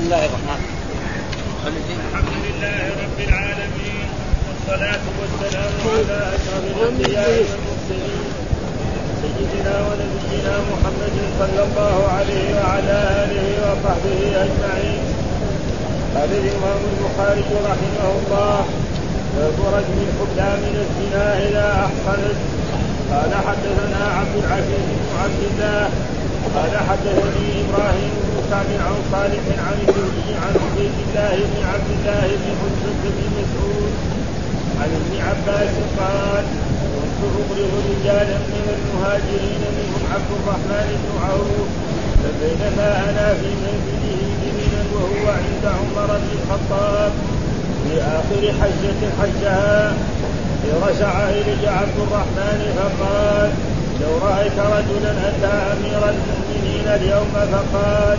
بسم الله الرحمن الرحيم. الحمد لله رب العالمين والصلاة والسلام على أشرف الأنبياء والمرسلين سيدنا ونبينا محمد صلى الله عليه وعلى آله وصحبه أجمعين. قال الإمام البخاري رحمه الله باب رجم الحبلى من الزنا إذا أحصنت قال حدثنا عبد العزيز بن عبد الله قال حدثني إبراهيم بن سعد عن صالح عن الزهري عن عبيد الله بن عبد الله بن حجة بن مسعود عن ابن عباس قال كنت اقرض رجالا من المهاجرين منهم عبد الرحمن بن عوف فبينما أنا في منزله بمنى وهو عند عمر بن الخطاب في آخر حجة حجها رجع الي عبد الرحمن فقال لو رأيت رجلا أتى أمير المؤمنين اليوم فقال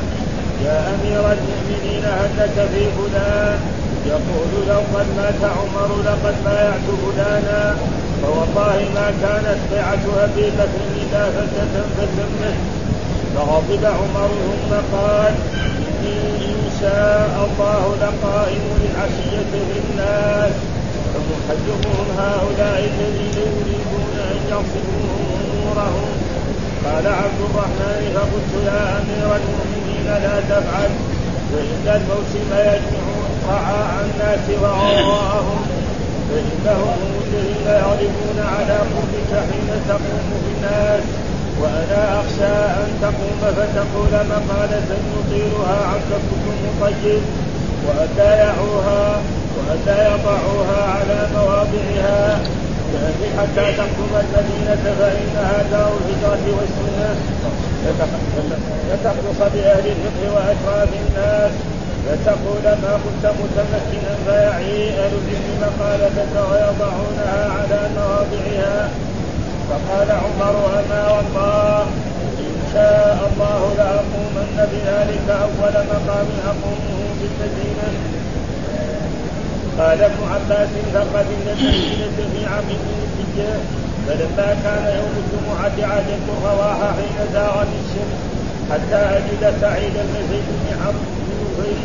يا أمير المؤمنين هل لك في فلان. يقول لو قد مات عمر لقد بايعت فلانا. فوالله ما كانت بيعة أبي بكر إلا فتة فتمت فغضب عمر ثم قال إني إن شاء الله لقائم للعشية في الناس. فمحجبهم هؤلاء الذين يريدون أن يعصموهم امورهم قال عبد الرحمن فقلت يا أمير المؤمنين لا تفعل. فإن الموسم يجمع رعاء الناس وعراءهم فإنهم هم الذين يغلبون على قربك حين تقوم بالناس وأنا أخشى أن تقوم فتقول مقالة يطيلها عنك كل مطيب وألا يعوها وألا يضعوها على مواضعها. حتى تقدم المدينة فإنها دار الهجرة والسنة فتخلص بأهل الفقه وأشراف الناس فتقول ما كنت متمكنا فيعي أهل العلم مقالتك ويضعونها على مواضعها فقال عمر أما والله إن شاء الله لأقومن بذلك أول مقام أقومه بالمدينة؟ قال ابن عباس فقدمنا المدينة في عام الحجة فلما كان يوم الجمعة عجلت الرواح حين زاغت الشمس حتى أجد سعيد بن زيد بن عمرو بن نفيل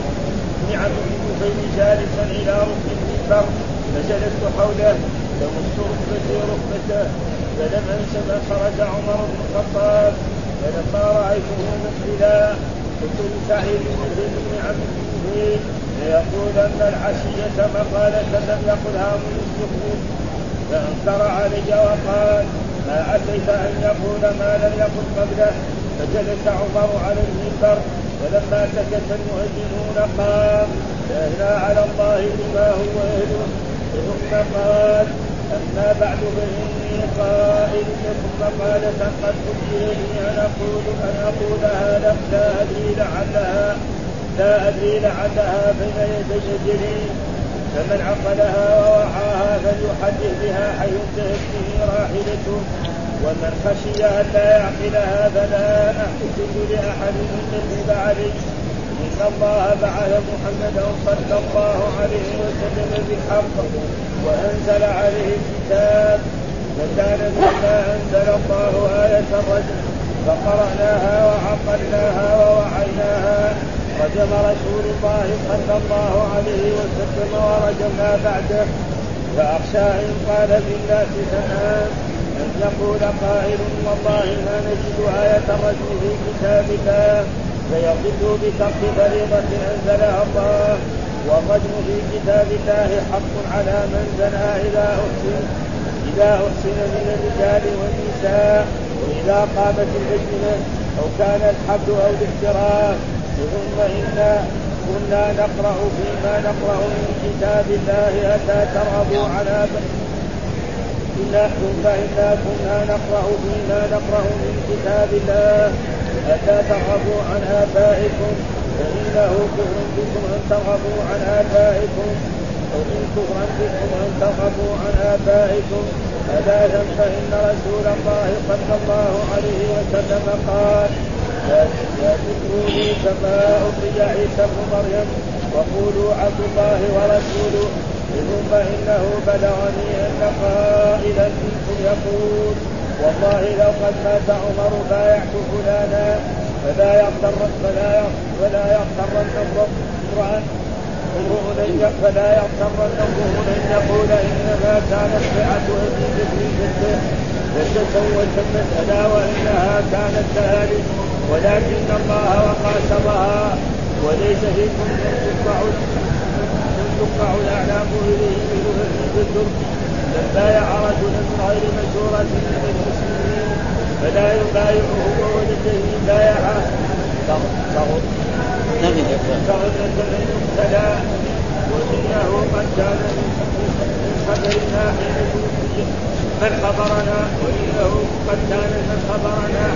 بن جالسا إلى ركن المنبر فجلست حوله تمس ركبتي ركبته فلم أنسب خرج عمر بن الخطاب فلما رأيته مقبلا قلت لسعيد بن زيد بن عمرو بن ليقولن العشية مقالة لم يقلها من فأنكر علي وقال ما عسيت أن يقول ما لم يقل قبله. فجلس عمر على المنبر فلما سكت المؤذنون قام لا على الله بما هو أهله ثم قال أما بعد فإني قائل لكم مقالة قد قلت أن أقول أن أقولها لا أدري لعلها لا أدري لعلها بين يدي شجري فمن عقلها ووعاها فليحدث بها حيث انتهت به راحلته. ومن خشي أن لا يعقلها فلا أحسب لأحد من يكذب عليه إن الله بعث محمدا صلى الله عليه وسلم بالحق وأنزل عليه الكتاب. وكان مما أنزل الله آية الرجل. فقرأناها وعقلناها ووعيناها. رجم رسول الله صلى الله عليه وسلم ورجمنا بعده. فأخشى إن قال بالناس زمان أن يقول قائل والله ما نجد آية الرجم في كتاب الله فيضل بترك فريضة أنزلها الله. والرجم في كتاب الله حق على من زنى إذا أحسن. إذا أحسن من الرجال والنساء. وإذا قامت البينة أو كان الحبل أو الاحتراف ثم إنا كنا نقرأ فيما نقرأ من كتاب الله أتى ترغبوا على إنا ثم إنا كنا نقرأ فيما نقرأ من كتاب الله أتى ترغبوا عن آبائكم فإنه كفر بكم أن ترغبوا عن آبائكم وإن كفرا بكم أن ترغبوا عن آبائكم ثلاثا فإن رسول الله صلى الله عليه وسلم قال لا كما أطيع عيسى ابن مريم وقولوا عبد الله ورسوله ثم إنه بلغني أن قائلا منكم يقول والله لو قد مات عمر بايعت فلانا فلا يغتر فلا فلا يغترن امرأ امرؤ فلا يغترن امرؤ ان يقول انما كانت بيعة ابن بكر جده فتزوج المسألة وانها كانت كذلك ولكن الله وقاسمها وليس في كل تتبع تتبع الاعناق اليه من الذكر لما بايع رجلا من غير مشورة من المسلمين فلا يبايعه وولده بايعه فغد فغد يبتلى وانه قد كان من خبرنا من خبرنا وانه قد كان من خبرنا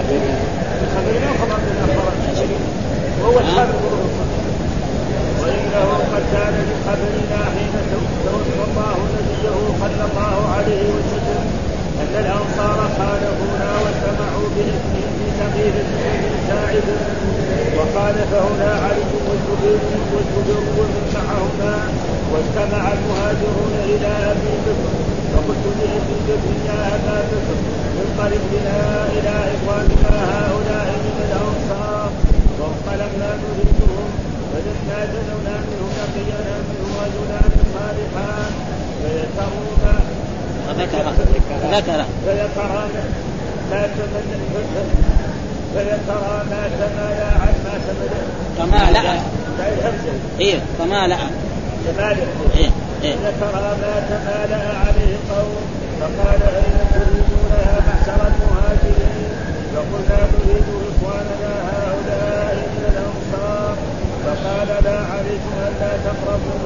خبرنا خبر من اخبرنا وهو الخبر وانه قد كان من حين توفى الله نبيه صلى الله عليه وسلم ان الانصار خالفونا واجتمعوا باثمهم في سبيل ساعد وقال فهنا علي والزبير والزبير ومن معهما واجتمع المهاجرون إلى ابي بكر فقلت لابي بكر يا ابا بكر انطلق بنا إلى اخواننا هؤلاء من الانصار وانطلقنا نريدهم فلما دنونا منه لقينا منه رجلان صالحان فيسرون فذكر فذكر فذكر ما تمنى فذكر ما تمالى عن ما تمنى تمالأ إيه تمالأ تمالأ إيه إيه. ذكر ما تمالأ عليه القوم فقال أين تريدون يا معشر المهاجرين؟ فقلنا نريد إخواننا هؤلاء من الأنصار. فقال لا عليكم ألا تقربوا.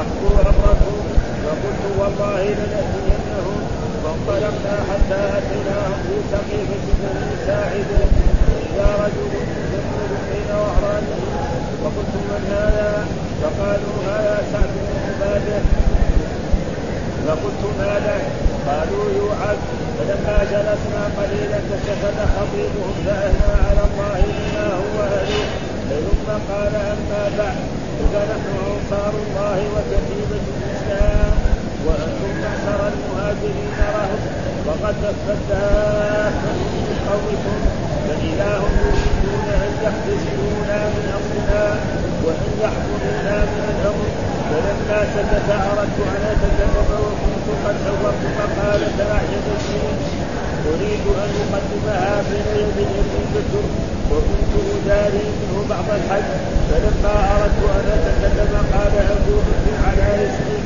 اخذوا أمركم. فقلت والله لنأتينهم. فانطلقنا حتى أتيناهم في سقيفه بني ساعد اذا رجل يمر بين ظهرانه فقلت من هذا؟ فقالوا هذا سعد بن عباده. فقلت ما له قالوا يوعد. فلما جلسنا قليلا فسكت خطيبهم فاثنى على الله بما هو اهله ثم قال أما بعد فنحن أنصار الله وكتيبه الإسلام وأنتم معشر المهاجرين رهب. وقد تفتاه من قومكم. فاذا هم يريدون أن يحبسونا من أمرنا وأن يحكمونا من الامر فلما سكت أردت أن اتكلم وكنت قد حورت مقاله اعجبتني أريد أن أقدمها بين يدي ابن بكر وكنت أداري منه بعض الحج فلما أردت أن أتكلم قال أبو بكر على اسمي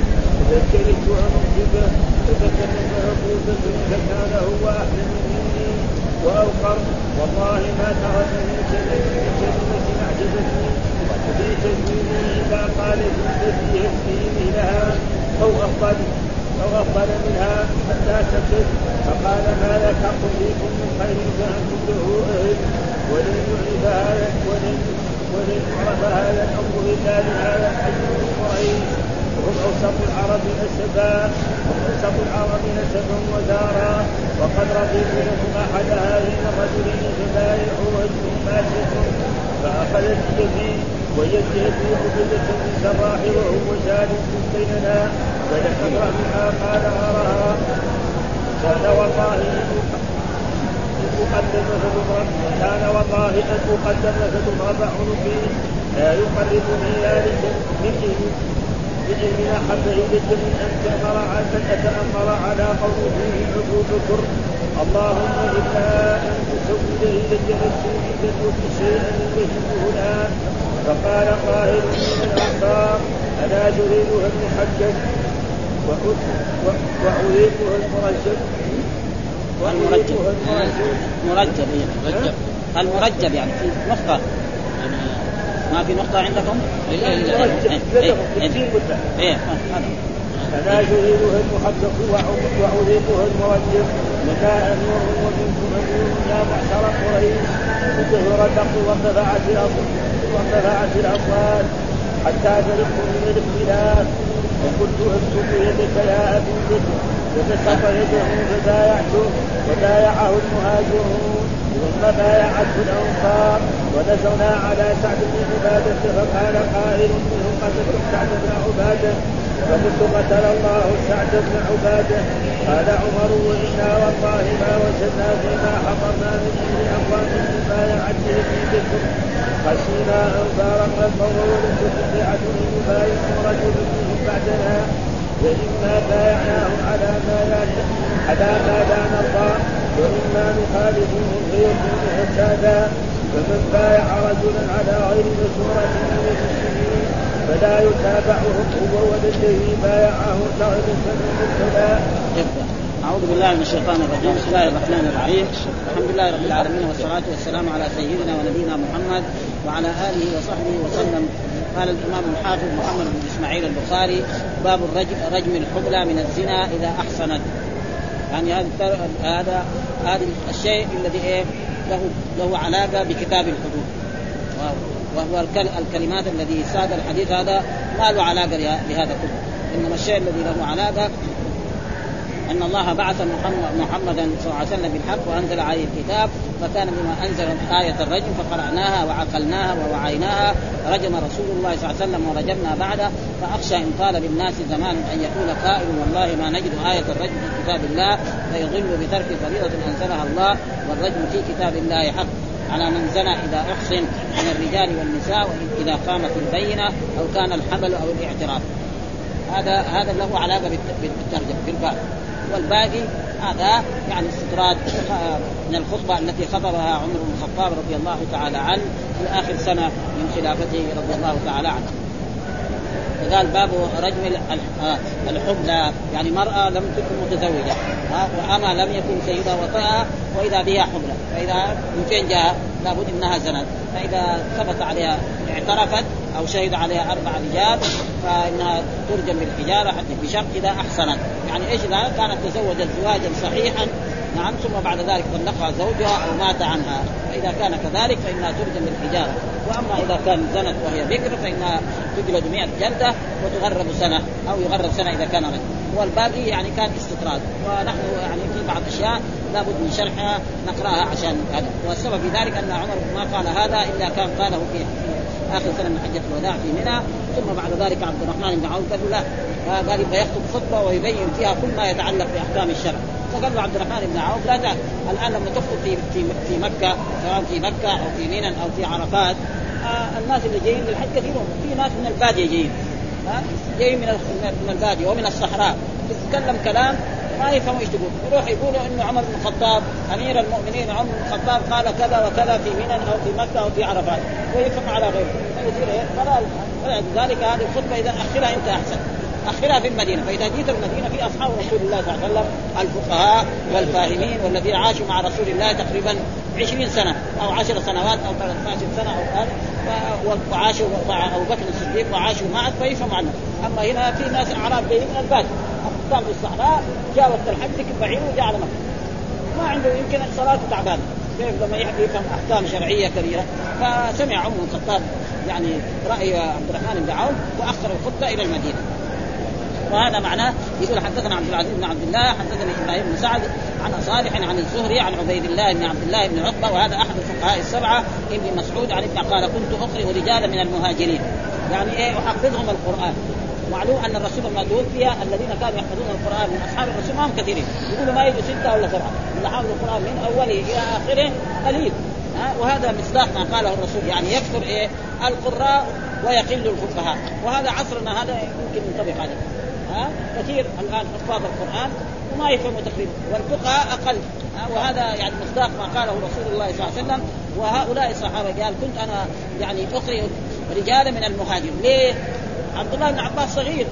فكرهت أن أنجبه فتكلم أبو بكر فكان هو أحلم مني وأوقر. والله ما ترك من كلمة أعجبتني في تجميله إذا قال في يكفيني لها أو أفضل. أفضل منها حتى سكت فقال ما لك فيكم من خير فأنتم له أهل ولن يعرف هذا ولن ولن يعرف هذا الأمر إلا لهذا الحج قريش وهم أوسط العرب نسبا أوسط العرب نسبا ودارا وقد رضيت لكم أحد هذين الرجلين فبايعوا وجهه ماشيه فأخذت بيدي عبدة من سراح وهو جالس بيننا. اقرا منها قال أراها. كان والله أقدم فتضرب كان والله أن أقدم فتضرب عنقي لا يقربني ذلك من بإذن أحب إليك من أن تأمر أن أتأمر على قوم فيه أبو بكر اللهم إلا أن تسود إلي نفسي من تترك شيئا يهمه الآن فقال قائل من الأنصار ألا تريدها المحجج؟ وأريدها المرجل المرجب؟ مرجب مرجب المرجب. يعني في نقطة. ما في نقطة عندكم؟ إيه إيه فلا يريدها المحقق وأريدها المرجب. لنا أمير ومنكم أمير يا معشر قريش وظهر الحق وارتفعت الأصل وارتفعت الأصوات حتى فرقت من الاختلاف. وقلت اكتب يدك يا أبي بكر فبسط يده فبايعته وبايعه المهاجرون ثم بايعته الأنصار ونزلنا على سعد بن عبادة فقال قائل منهم قتلت سعد بن عبادة؟ فقلت قتل الله سعد بن عبادة. قال عمر وإنا والله ما وجدنا فيما حضرنا من أهل أقوام مبايعته في ذكر خشينا أن فارق القول فتبعت يبايع رجل منهم بعدنا فإما بايعناه على ما لا على ما لا نرضى وإما نخالفه فيكون فسادا فمن بايع رجلا على غير مشورة من المسلمين فلا يتابعه هو والذي بايعه تغلبا مبتدا أعوذ بالله من الشيطان الرجيم، بسم الله الرحمن الرحيم، الحمد لله رب العالمين والصلاة والسلام على سيدنا ونبينا محمد وعلى آله وصحبه وسلم، قال الإمام الحافظ محمد بن إسماعيل البخاري باب الرجم رجم الحبلى من الزنا إذا أحسنت. يعني هذا هذا هذا الشيء الذي إيه له له علاقة بكتاب الحدود. وهو الكلمات الذي ساد الحديث هذا ما له علاقة بهذا كله، إنما الشيء الذي له علاقة أن الله بعث محمدا صلى الله عليه وسلم بالحق وأنزل عليه الكتاب فكان بما أنزل آية الرجم فقرأناها وعقلناها ووعيناها رجم رسول الله صلى الله عليه وسلم ورجمنا بعده فأخشى إن قال للناس زمان أن يقول قائل والله ما نجد آية الرجم في كتاب الله فيضل بترك فريضة أنزلها الله والرجم في كتاب الله حق. على من زنى إذا أحصن من الرجال والنساء إذا قامت البينة أو كان الحمل أو الاعتراف. هذا هذا له علاقة بالترجمة بالباب والباقي هذا يعني استطراد من الخطبة التي خطبها عمر بن الخطاب رضي الله تعالى عنه في آخر سنة من خلافته رضي الله تعالى عنه. فقال باب رجم الحبلى يعني مرأة لم تكن متزوجة. وأما لم يكن سيدها وطئها وإذا بها حبلى فإذا من فين جاء لابد أنها زنت. فإذا ثبت عليها اعترفت أو شهد عليها أربع رجال فإنها ترجم بالحجارة حتى بشرط إذا أحسنت، يعني إيش اذا كانت تزوجت زواجا صحيحا نعم ثم بعد ذلك طلقها زوجها أو مات عنها، فإذا كان كذلك فإنها ترجم بالحجارة، وأما إذا كان زنت وهي بكر فإنها تجلد 100 جلدة وتغرب سنة أو يغرب سنة إذا كان رجل، والباقي يعني كان استطراد، ونحن يعني في بعض الأشياء لابد من شرحها نقرأها عشان هذا، والسبب في ذلك أن عمر ما قال هذا إلا كان قاله في آخر سنة من حجة الوداع في منى. ثم بعد ذلك عبد الرحمن بن عوف قال لا قال يبغى يخطب خطبة ويبين فيها كل ما يتعلق بأحكام الشرع. فقال له عبد الرحمن بن عوف لا تعال الآن لما تخطب في في في مكة سواء في مكة أو في منى أو في عرفات آه الناس اللي جايين للحج كثيرون. في ناس من البادية جايين ها جايين من من البادية ومن الصحراء. تتكلم كلام ما يفهموا إيش تقول. يروح يقولوا إنه عمر بن الخطاب أمير المؤمنين عمر بن الخطاب قال كذا وكذا في منى أو في مكة أو في عرفات ويفهم على غيره. فيصير إيه؟ فلذلك هذه الخطبة إذا أخرها أنت أحسن. أخرها في المدينة. فإذا جيت المدينة في أصحاب رسول الله صلى الله عليه وسلم الفقهاء والفاهمين والذين عاشوا مع رسول الله تقريبا 20 سنة أو 10 سنوات أو 13 سنة أو هذا وعاشوا مع أبو بكر الصديق وعاشوا معه فيفهموا عنه. أما هنا في ناس أعراب جايين من كان في الصحراء جاء وقت الحج ركب وجاء على مكة. ما عنده يمكن صلاته تعبانه كيف لما يفهم أحكام شرعية كبيرة؟ فسمع عمر بن الخطاب يعني رأي عبد الرحمن بن عوف وأخر الخطبة إلى المدينة. وهذا معناه يقول حدثنا عبد العزيز بن عبد الله حدثني إبراهيم بن سعد عن صالح عن الزهري عن عبيد الله بن عبد الله بن عقبة وهذا أحد الفقهاء السبعة ابن مسعود عن ابن قال كنت اقرئ رجالا من المهاجرين. يعني إيه؟ أحفظهم القرآن. معلوم أن الرسول لما توفي الذين كانوا يحفظون القرآن من أصحاب الرسول ما هم كثيرين. يقولوا ما يجوا ستة ولا سبعة. اللي حافظ القرآن من اوله إلى آخره قليل. وهذا مصداق ما قاله الرسول. يعني يكثر إيه؟ القراء ويقل الفقهاء. وهذا عصرنا هذا يمكن ينطبق عليه. ها؟ كثير الآن حفاظ القرآن وما يفهموا تقريبا. والفقهاء أقل. وهذا يعني مصداق ما قاله رسول الله صلى الله عليه وسلم. وهؤلاء الصحابة قال كنت أنا يعني أقرئ رجالا من المهاجرين. ليه؟ عبد الله بن عباس صغير.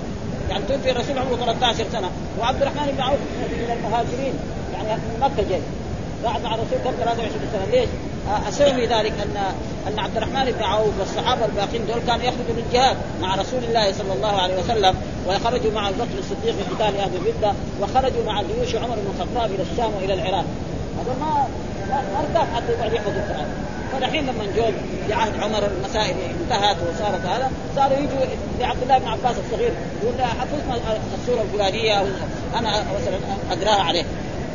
يعني توفي الرسول عمره 13 سنة. وعبد الرحمن بن عوف من المهاجرين. يعني من مكة جاي. قاعد مع الرسول قبل 23 سنة. ليش؟ أسوي ذلك أن أن عبد الرحمن بن عوف والصحابة الباقين دول كانوا يخرجوا للجهاد مع رسول الله صلى الله عليه وسلم وخرجوا مع ابو بكر الصديق في قتال أهل الرده وخرجوا مع جيوش عمر بن الخطاب إلى الشام وإلى العراق. هذا ما ما أرتاح حتى يقعد يحفظ القرآن. فالحين لما جو في عهد عمر المسائل انتهت وصارت هذا صاروا يجوا لعبد الله بن عباس الصغير يقول له حفظنا السوره الفلانية أنا مثلا أقراها عليه.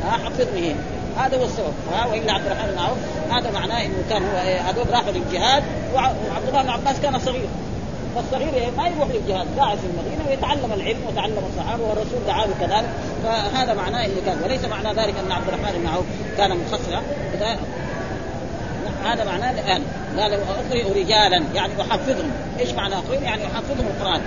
ها حفظني. هذا هو السبب. ها وإلا عبد الرحمن بن عوف. هذا معناه إنه كان هو هذول راحوا للجهاد وعبد الله بن عباس كان صغير. فالصغير إيه؟ ما يروح للجهاد قاعد في المدينة ويتعلم العلم وتعلم الصحابة والرسول دعاه كذلك فهذا معناه اللي كان وليس معنى ذلك أن عبد الرحمن بن عوف كان مخصصا. هذا معناه الآن. قال اقرئ رجالا. يعني احفظهم إيش معنى اقرئ يعني احفظهم القرآن.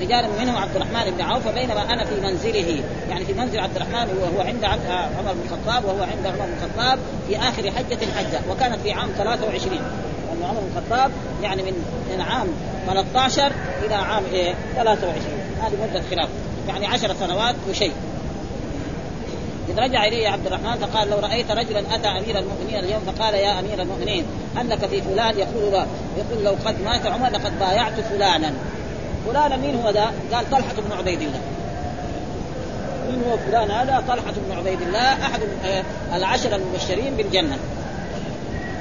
رجال منهم عبد الرحمن بن عوف فبينما أنا في منزله. يعني في منزل عبد الرحمن وهو عند عمر بن الخطاب وهو عند عمر بن الخطاب في آخر حجة حجه وكانت في عام 23 لأن عمر بن الخطاب يعني من من عام 13 إلى عام إيه؟ 23 هذه مدة خلاف. يعني 10 سنوات وشيء. إذ رجع إليه عبد الرحمن فقال لو رأيت رجلا أتى أمير المؤمنين اليوم؟ فقال يا أمير المؤمنين لك في فلان؟ يقول لا يقول لو قد مات عمر لقد بايعت فلانا. فلانا مين هو ذا؟ قال طلحة بن عبيد الله. مين هو فلان هذا؟ طلحة بن عبيد الله أحد آه، العشرة المبشرين بالجنة.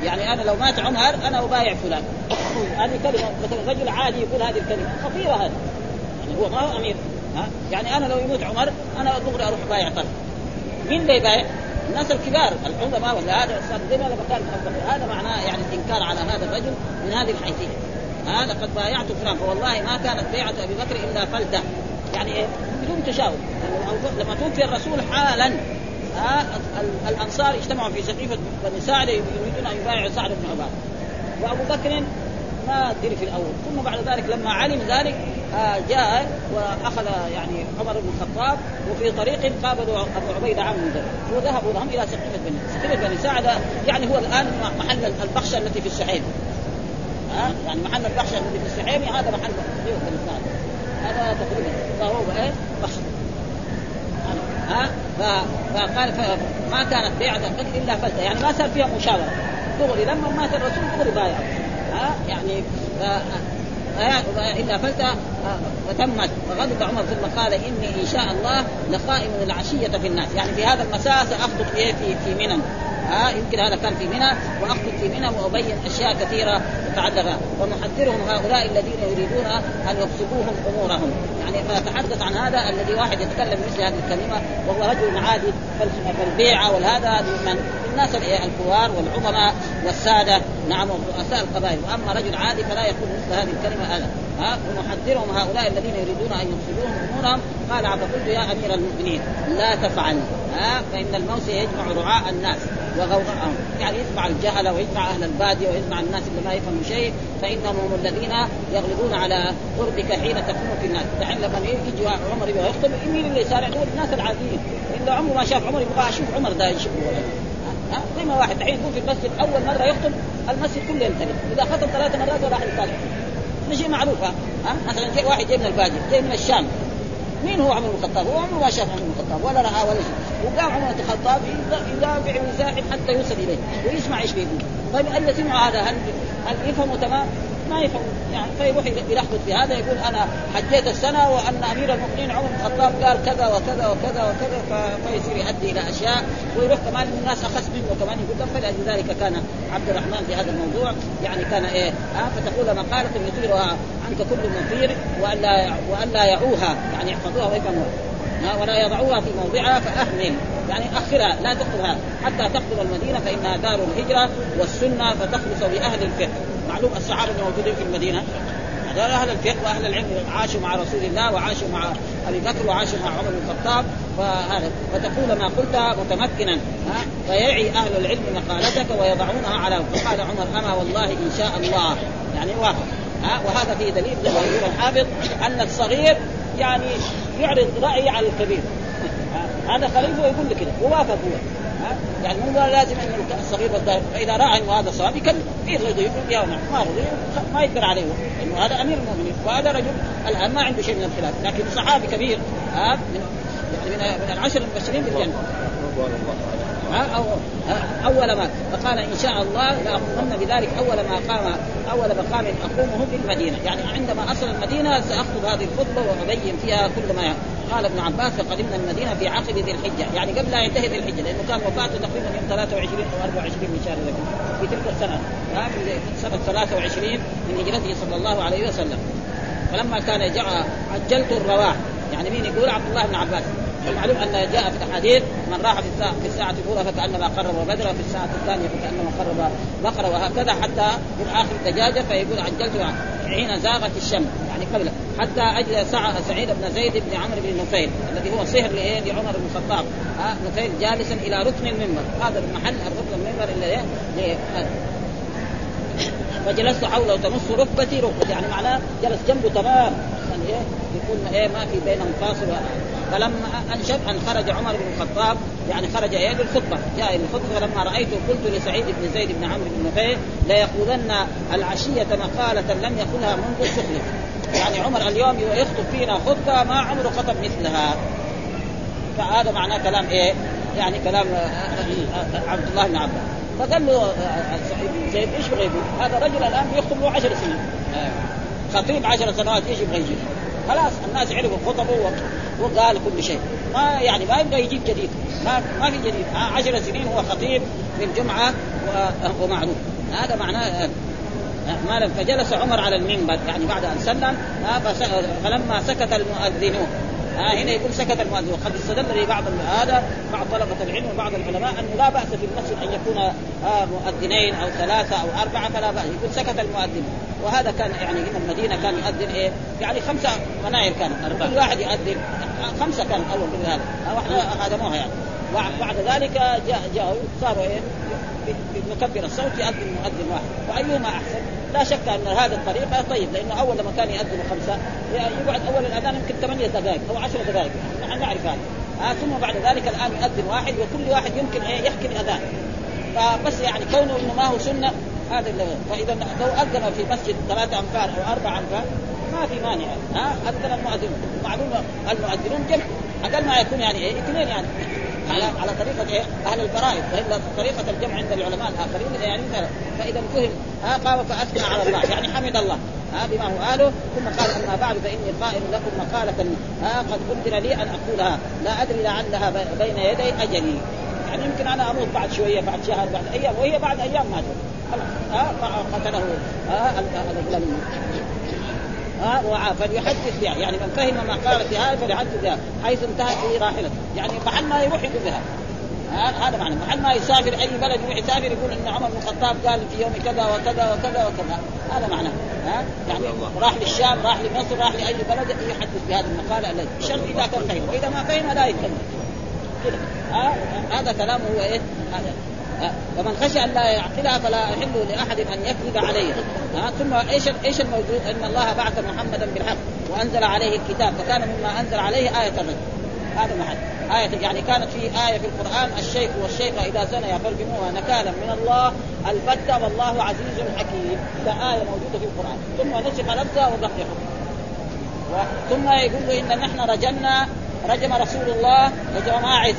يعني أنا لو مات عمر أنا أبايع فلان. هذه كلمة مثلا رجل عادي يقول هذه الكلمة. خطيرة هذه. يعني هو ما هو أمير. ها؟ يعني أنا لو يموت عمر أنا دغري أروح بايع طلحة. مين اللي يبايع؟ الناس الكبار العظماء ولا هذا زي ما كان هذا معناه يعني الانكار على هذا الرجل من هذه الحيثية هذا قد بايعت فلان فوالله ما كانت بيعة أبي بكر إلا فلتة يعني إيه؟ بدون تشاور لما توفي الرسول حالا ها الأنصار اجتمعوا في سقيفة بني سعد يريدون أن يبايعوا سعد بن عبادة وأبو بكر ما أدري في الأول ثم بعد ذلك لما علم ذلك آه جاء وأخذ يعني عمر بن الخطاب وفي طريق قابلوا أبو عبيدة من وذهبوا لهم إلى سقيفه بني سقيفه بني سعد يعني هو الآن محل البخشة التي في السحيم ها؟ يعني محل البخشة الذي في السحيمي هذا محل سقيفه بني سعد هذا تقريبا فهو إيه؟ بخشة. ها؟ فقال ما كانت بيعة القتل إلا فلتة. يعني ما صار فيها مشاورة. دغري لما مات الرسول دغري بايع ها؟ يعني الا فلت وتمت فغضب عمر ثم قال إني إن شاء الله لقائم العشية في الناس. يعني في هذا المساء ساخطب في في منى. ها يمكن هذا كان في منى واخطب في منى وأبين أشياء كثيرة تتعلق ونحذرهم هؤلاء الذين يريدون أن يفسدوهم أمورهم. يعني فتحدث عن هذا الذي واحد يتكلم مثل هذه الكلمة وهو رجل عادي فالبيعة والهذا من الناس الكبار والعظماء والسادة. نعم ورؤساء القبائل. وأما رجل عادي فلا يقول مثل هذه الكلمة هذا ها ونحذرهم هؤلاء الذين يريدون أن يفسدوهم امورهم قال فقلت يا أمير المؤمنين لا تفعل. ها فإن الموت يجمع رعاء الناس وغوغاءهم يعني يجمع الجهل ويجمع أهل البادية ويجمع الناس اللي ما يفهموا شيء. فإنهم هم الذين يغلبون على قربك حين تكون في الناس. دحين لما يجي عمر يخطب مين اللي يسارع دول الناس العاديين. الا عمره ما شاف عمر يبغى أشوف عمر ده يشبه ها؟ زي ما واحد الحين يكون في المسجد أول مرة يخطب المسجد كله يمتلئ إذا خطب ثلاث مرات وراح يصالح هذا شيء معروف ها؟ مثلا جاي واحد جاي من الباديه جاي من الشام. مين هو عمر بن الخطاب؟ هو عمره ما شاف عمر بن الخطاب ولا رأى ولا شيء وقام عمر بن الخطاب يدافع ويزاحم حتى يوصل إليه ويسمع إيش بيقول. طيب اللي سمع هذا؟ هل هل يفهمه تمام؟ ما يفهم. يعني فيروح يلخبط في هذا يقول أنا حجيت السنة وأن أمير المؤمنين عمر بن الخطاب قال كذا وكذا وكذا وكذا فيصير يؤدي إلى أشياء. ويروح كمان الناس أخس منه كمان يقول فلذلك كان عبد الرحمن في هذا الموضوع. يعني كان إيه؟ آه فتقول مقالة يثيرها عنك كل مثير والا والا يعوها. يعني يحفظوها ويفهموها. ولا يضعوها في موضعها فأهمل. يعني أخرها لا تقتلها حتى تقتل المدينة فإنها دار الهجرة والسنة فتخلص بأهل الفقه. معلوم الصحابة الموجودين في المدينة. هذول أهل الفقه وأهل العلم عاشوا مع رسول الله وعاشوا مع أبي بكر وعاشوا مع عمر بن الخطاب. فهذا فتقول ما قلت متمكنا فيعي أهل العلم مقالتك ويضعونها على فقال عمر أما والله إن شاء الله. يعني وافق ها؟ وهذا فيه دليل زي ما يقول الحافظ أن الصغير يعني يعرض رايه على الكبير هذا خليفه يقول لك كده ووافق هو. يعني مو لازم أن الصغير والدائم. فإذا راى إنه هذا صواب يكلم رضي يقول يا ما رضي ما يقدر عليه. إنه هذا أمير المؤمنين. وهذا رجل الآن ما عنده شيء من الخلاف. لكن صحابي كبير ها من يعني من العشر المبشرين بالجنة. أو أول ما فقال إن شاء الله لأقومن بذلك. أول ما قام أول مقام أقومه بالمدينة. يعني عندما أصل المدينة سأخطب هذه الخطبة وأبين فيها كل ما قال ابن عباس. فقدمنا المدينة في عقب ذي الحجة. يعني قبل لا ينتهي ذي الحجة لأنه كان وفاته تقريبا يوم 23 أو 24 من شهر ذي في تلك السنة. في سنة 23 من هجرته صلى الله عليه وسلم. فلما كان جاء عجلت الرواح. يعني مين يقول؟ عبد الله بن عباس. ومعلوم أن جاء في الأحاديث من راح في الساعة في الساعة الأولى فكأنما قرب بدرا في الساعة الثانية فكأنما قرب بقره وهكذا حتى في آخر الدجاجه فيقول عجلت حين زاغت الشمس يعني قبل حتى أجل سعيد بن زيد بن عمرو بن نفيل الذي هو صهر لعمر بن الخطاب. نفيل جالسا إلى ركن المنبر هذا المحل الركن المنبر اللي فجلست حوله تمص ركبتي ركبتي يعني معناه جلس جنبه تمام عشان إيه؟ يكون إيه؟ ما في بينهم فاصل فلما انشب أن خرج عمر بن الخطاب يعني خرج إيه للخطبه جاء للخطبه فلما رأيته قلت لسعيد بن زيد بن عمرو بن نفيل ليقولن العشية مقالة لم يقلها منذ استخلف يعني عمر اليوم يخطب فينا خطبة ما عمره خطب مثلها فهذا معناه كلام إيه؟ يعني كلام عبد الله بن عباس فقال له سعيد بن زيد إيش يبغى؟ هذا رجل الآن يخطب له عشر سنين خطيب عشر سنوات إيش يبغى يجيب؟ خلاص الناس عرفوا خطبه وقال كل شيء. ما يعني ما يبغى يجيب جديد. ما ما في جديد. عشر سنين هو خطيب في الجمعه ومعروف. هذا معناه مالا فجلس عمر على المنبر يعني بعد أن سلم فلما سكت المؤذنون. آه هنا يقول سكت المؤذن. وقد استدل لبعض هذا بعض طلبة العلم وبعض العلماء انه لا بأس في المسجد أن يكون آه مؤذنين أو ثلاثة أو أربعة فلا بأس. يقول سكت المؤذن. وهذا كان يعني هنا المدينة كان يؤذن إيه؟ يعني خمسة مناير كان كل واحد يؤذن. خمسة كان اول من هذا واحدة هدموها يعني بعد ذلك جاء جاءوا صاروا إيه؟ بمكبر الصوت يؤذن مؤذن واحد. وأيهما أحسن؟ لا شك أن هذه الطريقة طيب لأنه أول لما كان يؤذن خمسة يقعد أول الأذان يمكن ثمانية دقائق أو عشر دقائق نحن نعرف هذا. آه ثم بعد ذلك الآن يؤذن واحد وكل واحد يمكن إيه؟ يحكي الاذان فبس يعني كونه إنه ما هو سنة هذا اللي فإذا لو أذن في مسجد ثلاثة امتار أو أربع امتار ما في مانع. ها أذن المؤذن. معلوم المؤذنون جمع أقل ما يكون يعني إيه؟ اثنين يعني. على على طريقة إيه؟ أهل الفرائض. والا طريقة الجمع عند العلماء الآخرين يعني فإذا فهم ها قام فأثنى على الله يعني حمد الله. ها بما هو قاله. ثم قال أما بعد فإني قائل لكم مقالة ها قد قدر لي أن أقولها. لا أدري لعلها بين يدي أجلي. يعني يمكن أنا أموت بعد شوية بعد شهر بعد أيام وهي بعد أيام ماتت ها قتله ها ها فليحدث بها. يعني من فهم ما قال في هذا فليحدث بها. حيث انتهت به راحلته. يعني محل ما يروح يقول بها. هذا معنى. محل ما يسافر أي بلد يروح يسافر يقول إن عمر بن الخطاب قال في يوم كذا وكذا وكذا وكذا. هذا معناه ها يعني راح للشام راح لمصر راح لأي بلد يحدث بهذه المقالة التي الشرط إذا كان فهم. واذا ما فهم لا يتكلم. كده هذا كلامه هو إيه؟ ومن خشى أن لا يعقلها فلا يحل لأحد أن يكذب عليه. ها ثم إيش إيش الموجود؟ أن الله بعث محمدا بالحق وأنزل عليه الكتاب فكان مما أنزل عليه آية الرجل. هذا محل. آية يعني كانت في آية في القرآن الشيخ والشيخة إذا زنيا فارجموها نكالا من الله البتة والله عزيز حكيم. ده آية موجودة في القرآن. ثم نسخ نفسها وبقي ثم يقول إن نحن رجمنا رجم رسول الله رجم ماعز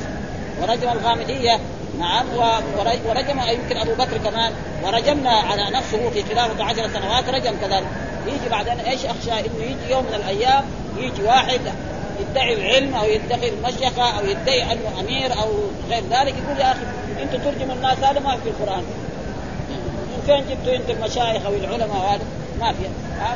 ورجم الغامدية. نعم ورجم يمكن أبو بكر كمان ورجمنا على نفسه في خلافه عشر سنوات رجم كذلك. يجي بعدين إيش أخشى إنه يجي يوم من الأيام يجي واحد يدعي العلم أو يدعي المشيخة أو يدعي أنه أمير أو غير ذلك يقول يا أخي أنتم ترجموا الناس هذا ما في القرآن. من فين جبتوا أنتم المشايخ أو العلماء وهذا ما في.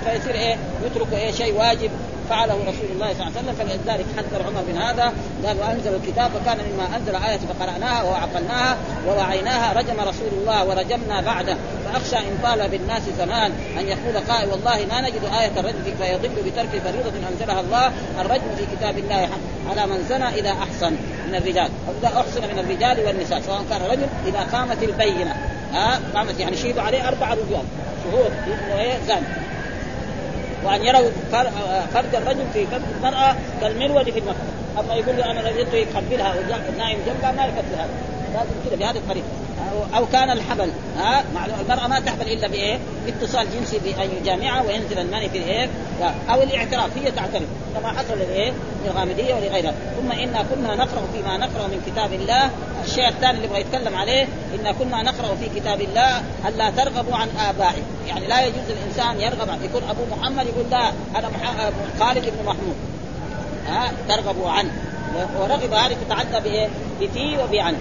فيصير إيه؟ يتركوا إيه؟ شيء واجب. فعله رسول الله صلى الله عليه وسلم فلذلك حذر عمر من هذا قال وأنزل الكتاب فكان مما أنزل آية فقرأناها وعقلناها ووعيناها رجم رسول الله ورجمنا بعده فأخشى إن طال بالناس زمان أن يقول قائل والله ما نجد آية الرجم فيضل بترك فريضة أنزلها الله الرجم في كتاب الله على من زنى إذا أحسن من الرجال أو إذا أحسن من الرجال والنساء سواء كان رجل إذا قامت البينة ها؟ قامت يعني شهدوا عليه أربع رجال شهود انه إيه؟ زاني وأن يروا فرد الرجل في فرد المرأة كالمرود في المكتب. أما يقول له أنا رجلته يقبلها نايم جنبها ما يقبل هذا. لازم كذا بهذه الطريقة أو كان الحبل ها المرأة ما تحبل إلا بإيه؟ باتصال جنسي بأن يجامعها وينزل المني في الإيه؟ أو الاعتراف هي تعترف كما حصل للإيه؟ للغامدية ولغيرها ثم إنا كنا نقرأ فيما نقرأ من كتاب الله الشيء الثاني اللي يبغى يتكلم عليه إنا كنا نقرأ في كتاب الله الا ترغبوا عن ابائكم يعني لا يجوز الإنسان يرغب عن يكون أبو محمد يقول لا أنا مح... خالد بن محمود ها ترغبوا عنه ورغب هذه تتعدى بإيه؟ بفي وبعن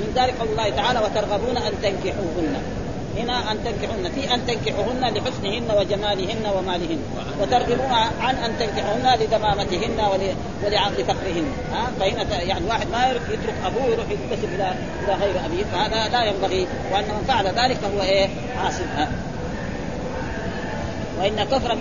من ذلك قول الله تعالى وترغبون أن تنكحوهن. هنا أن تنكحوهن. في أن تنكحوهن لحسنهن وجمالهن ومالهن. وترغبون عن أن تنكحوهن لدمامتهن ولعقل فقرهن. ها؟ فهنا يعني واحد ما يترك أبوه يروح ينتسب إلى إلى غير أبيه. فهذا لا ينبغي. وان من فعل ذلك فهو إيه؟ عاصم وإن كفر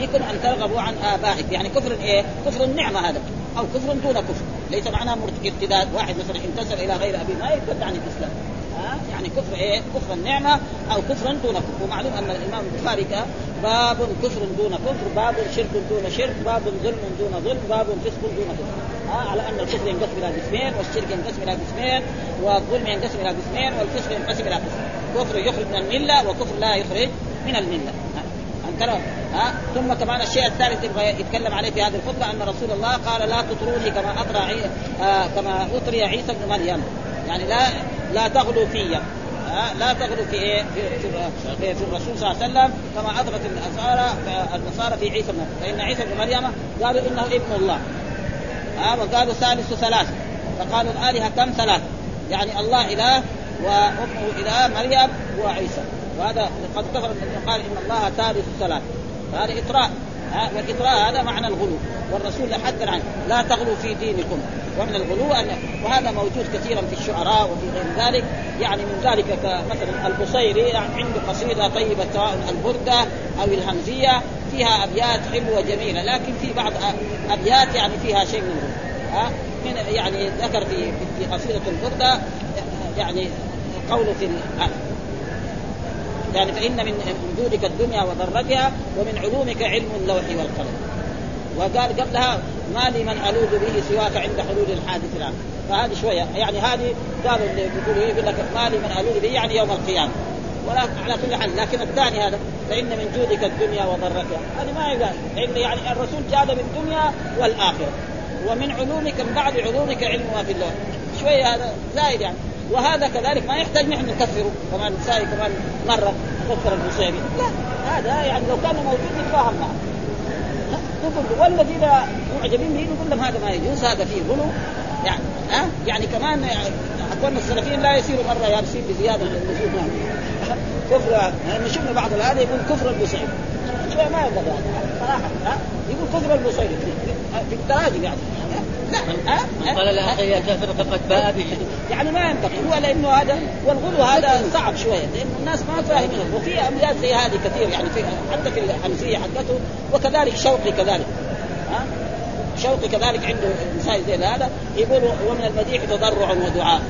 بكم أن ترغبوا عن آبائك. يعني كفر إيه؟ كفر النعمة هذا. أو كفر دون كفر. ليس معناه ارتداد واحد مثلا انتسب إلى غير أبيه. ما يرتد عن الإسلام. ها؟ يعني كفر إيه؟ كفر النعمة أو كفر دون كفر. ومعلوم أن الإمام البخاري باب كفر دون كفر باب شرك دون شرك باب ظلم دون ظلم باب فسق دون فسق. ها؟ على أن الكفر ينقسم إلى قسمين والشرك ينقسم إلى قسمين والظلم ينقسم إلى قسمين والفسق ينقسم إلى قسمين. كفر يخرج من الملة وكفر لا يخرج من الملة. ترى ها؟ ثم كمان الشيء الثالث يبغى يتكلم عليه في هذه الخطبة أن رسول الله قال لا تطروني كما أطرى عي... آه كما أطري عيسى بن مريم. يعني لا لا تغلوا في لا تغلوا في إيه؟ في, في, في الرسول صلى الله عليه وسلم كما أطرت النصارى النصارى في عيسى بن فإن عيسى بن مريم قالوا إنه ابن الله. ها؟ وقالوا ثالث ثلاث. فقالوا الآلهة كم ثلاث؟ يعني الله إله وأمه إله مريم وعيسى. وهذا قد كفر الذين قال إن الله ثالث ثلاث هذا إطراء. والإطراء هذا معنى الغلو. والرسول حذر عنه لا تغلوا في دينكم. ومن الغلو أن وهذا موجود كثيرا في الشعراء وفي غير ذلك. يعني من ذلك مثلا البصيري يعني عنده قصيدة طيبة سواء البردة أو الهمزية فيها أبيات حلوة جميلة لكن في بعض أبيات يعني فيها شيء من الغلو. ها؟ من يعني ذكر في في قصيدة البردة يعني قول في يعني فإن من وجودك الدنيا وضرتها ومن علومك علم اللوح والقلم. وقال قبلها ما لي من ألوذ به سواك عند حلول الحادث الآن. فهذه شوية. يعني هذه قالوا اللي بيقولوا يقول لك ما لي من ألوذ به يعني يوم القيامة. ولا على كل حال لكن الثاني هذا فإن من جودك الدنيا وضرتها. هذه ما يقال. لأن يعني الرسول جاد بالدنيا والآخرة. ومن علومك من بعد علومك علم ما في اللوح. شوية هذا زايد يعني. وهذا كذلك ما يحتاج نحن نكفره كمان نسائي كمان مرة كفر البصيري لا هذا يعني لو كان موجود نتفاهم معه. نقول والذين معجبين به نقول لهم هذا ما يجوز هذا فيه غلو. يعني ها؟ أه؟ يعني كمان أخواننا السلفيين لا يصيروا مرة يابسين بزيادة النزول يعني. كفر يعني شفنا بعض هذا يقول كفر البصيري ما يقدر يعني صراحة ها؟ يقول كفر البصيري في التراجم يعني. لا قال لا يا كافر فقد باء به يعني ما ينطقي. هو لأنه هذا والغلو هذا صعب شوية. لأن الناس ما فاهمين وفي ابيات زي هذه كثير. يعني في حتى في الحمزيه حقته وكذلك شوقي كذلك. ها؟ شوقي كذلك عنده مثال زي هذا. يقول ومن المديح تضرع ودعاء.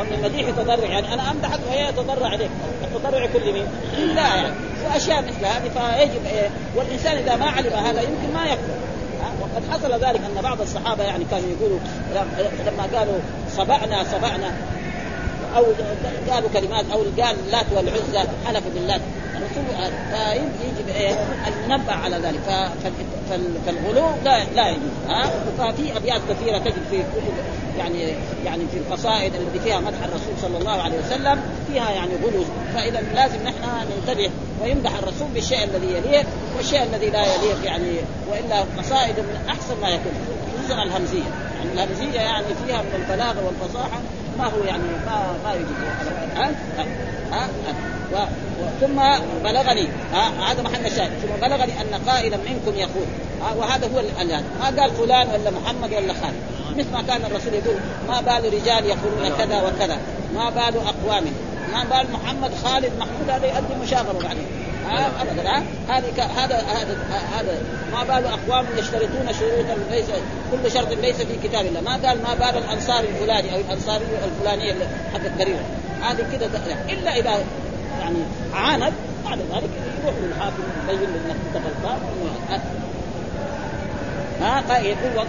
ومن المديح تضرع. يعني أنا امدحك وهي تضرع عليك. التضرع كل مين؟ لا يعني. وأشياء مثل هذه فيجب إيه والإنسان إذا ما علم هذا يمكن ما يكفر. وقد حصل ذلك أن بعض الصحابة يعني كانوا يقولوا لما قالوا صبعنا صبعنا. أو قالوا كلمات أو قال اللات والعزى حلفوا باللات الرسول يجب إيه؟ أن ننبه على ذلك. فالغلو لا لا يجوز. ها؟ ففي أبيات كثيرة تجد في كتب يعني يعني في القصائد التي فيها مدح الرسول صلى الله عليه وسلم فيها يعني غلو. فإذا لازم نحن ننتبه ويمدح الرسول بالشيء الذي يليق والشيء الذي لا يليق يعني وإلا قصائد من أحسن ما يكون. خصوصا الهمزية. يعني الهمزية يعني فيها من البلاغة والفصاحة ما هو يعني ما ما يجوز. ها؟ ها. ثم بلغني. هذا محل الشاهد. ثم بلغني أن قائلا منكم يقول. وهذا هو الان ما قال فلان ولا محمد ولا خالد. مثل ما كان الرسول يقول ما بال رجال يقولون كذا وكذا. ما بال أقوام. ما بال محمد خالد محمود هذا يؤدي مشاغلة بعدين. ابدا هذه هذا هذا هذا ما بال اقوام يشترطون شروطا ليس كل شرط ليس في كتاب الله ما قال ما بال الانصار الفلاني أو الانصاري الفلانيه حق بريره هذه كذا الا اذا يعني عاند بعد ذلك يروح للحاكم يبين انك انت غلطان ها يقول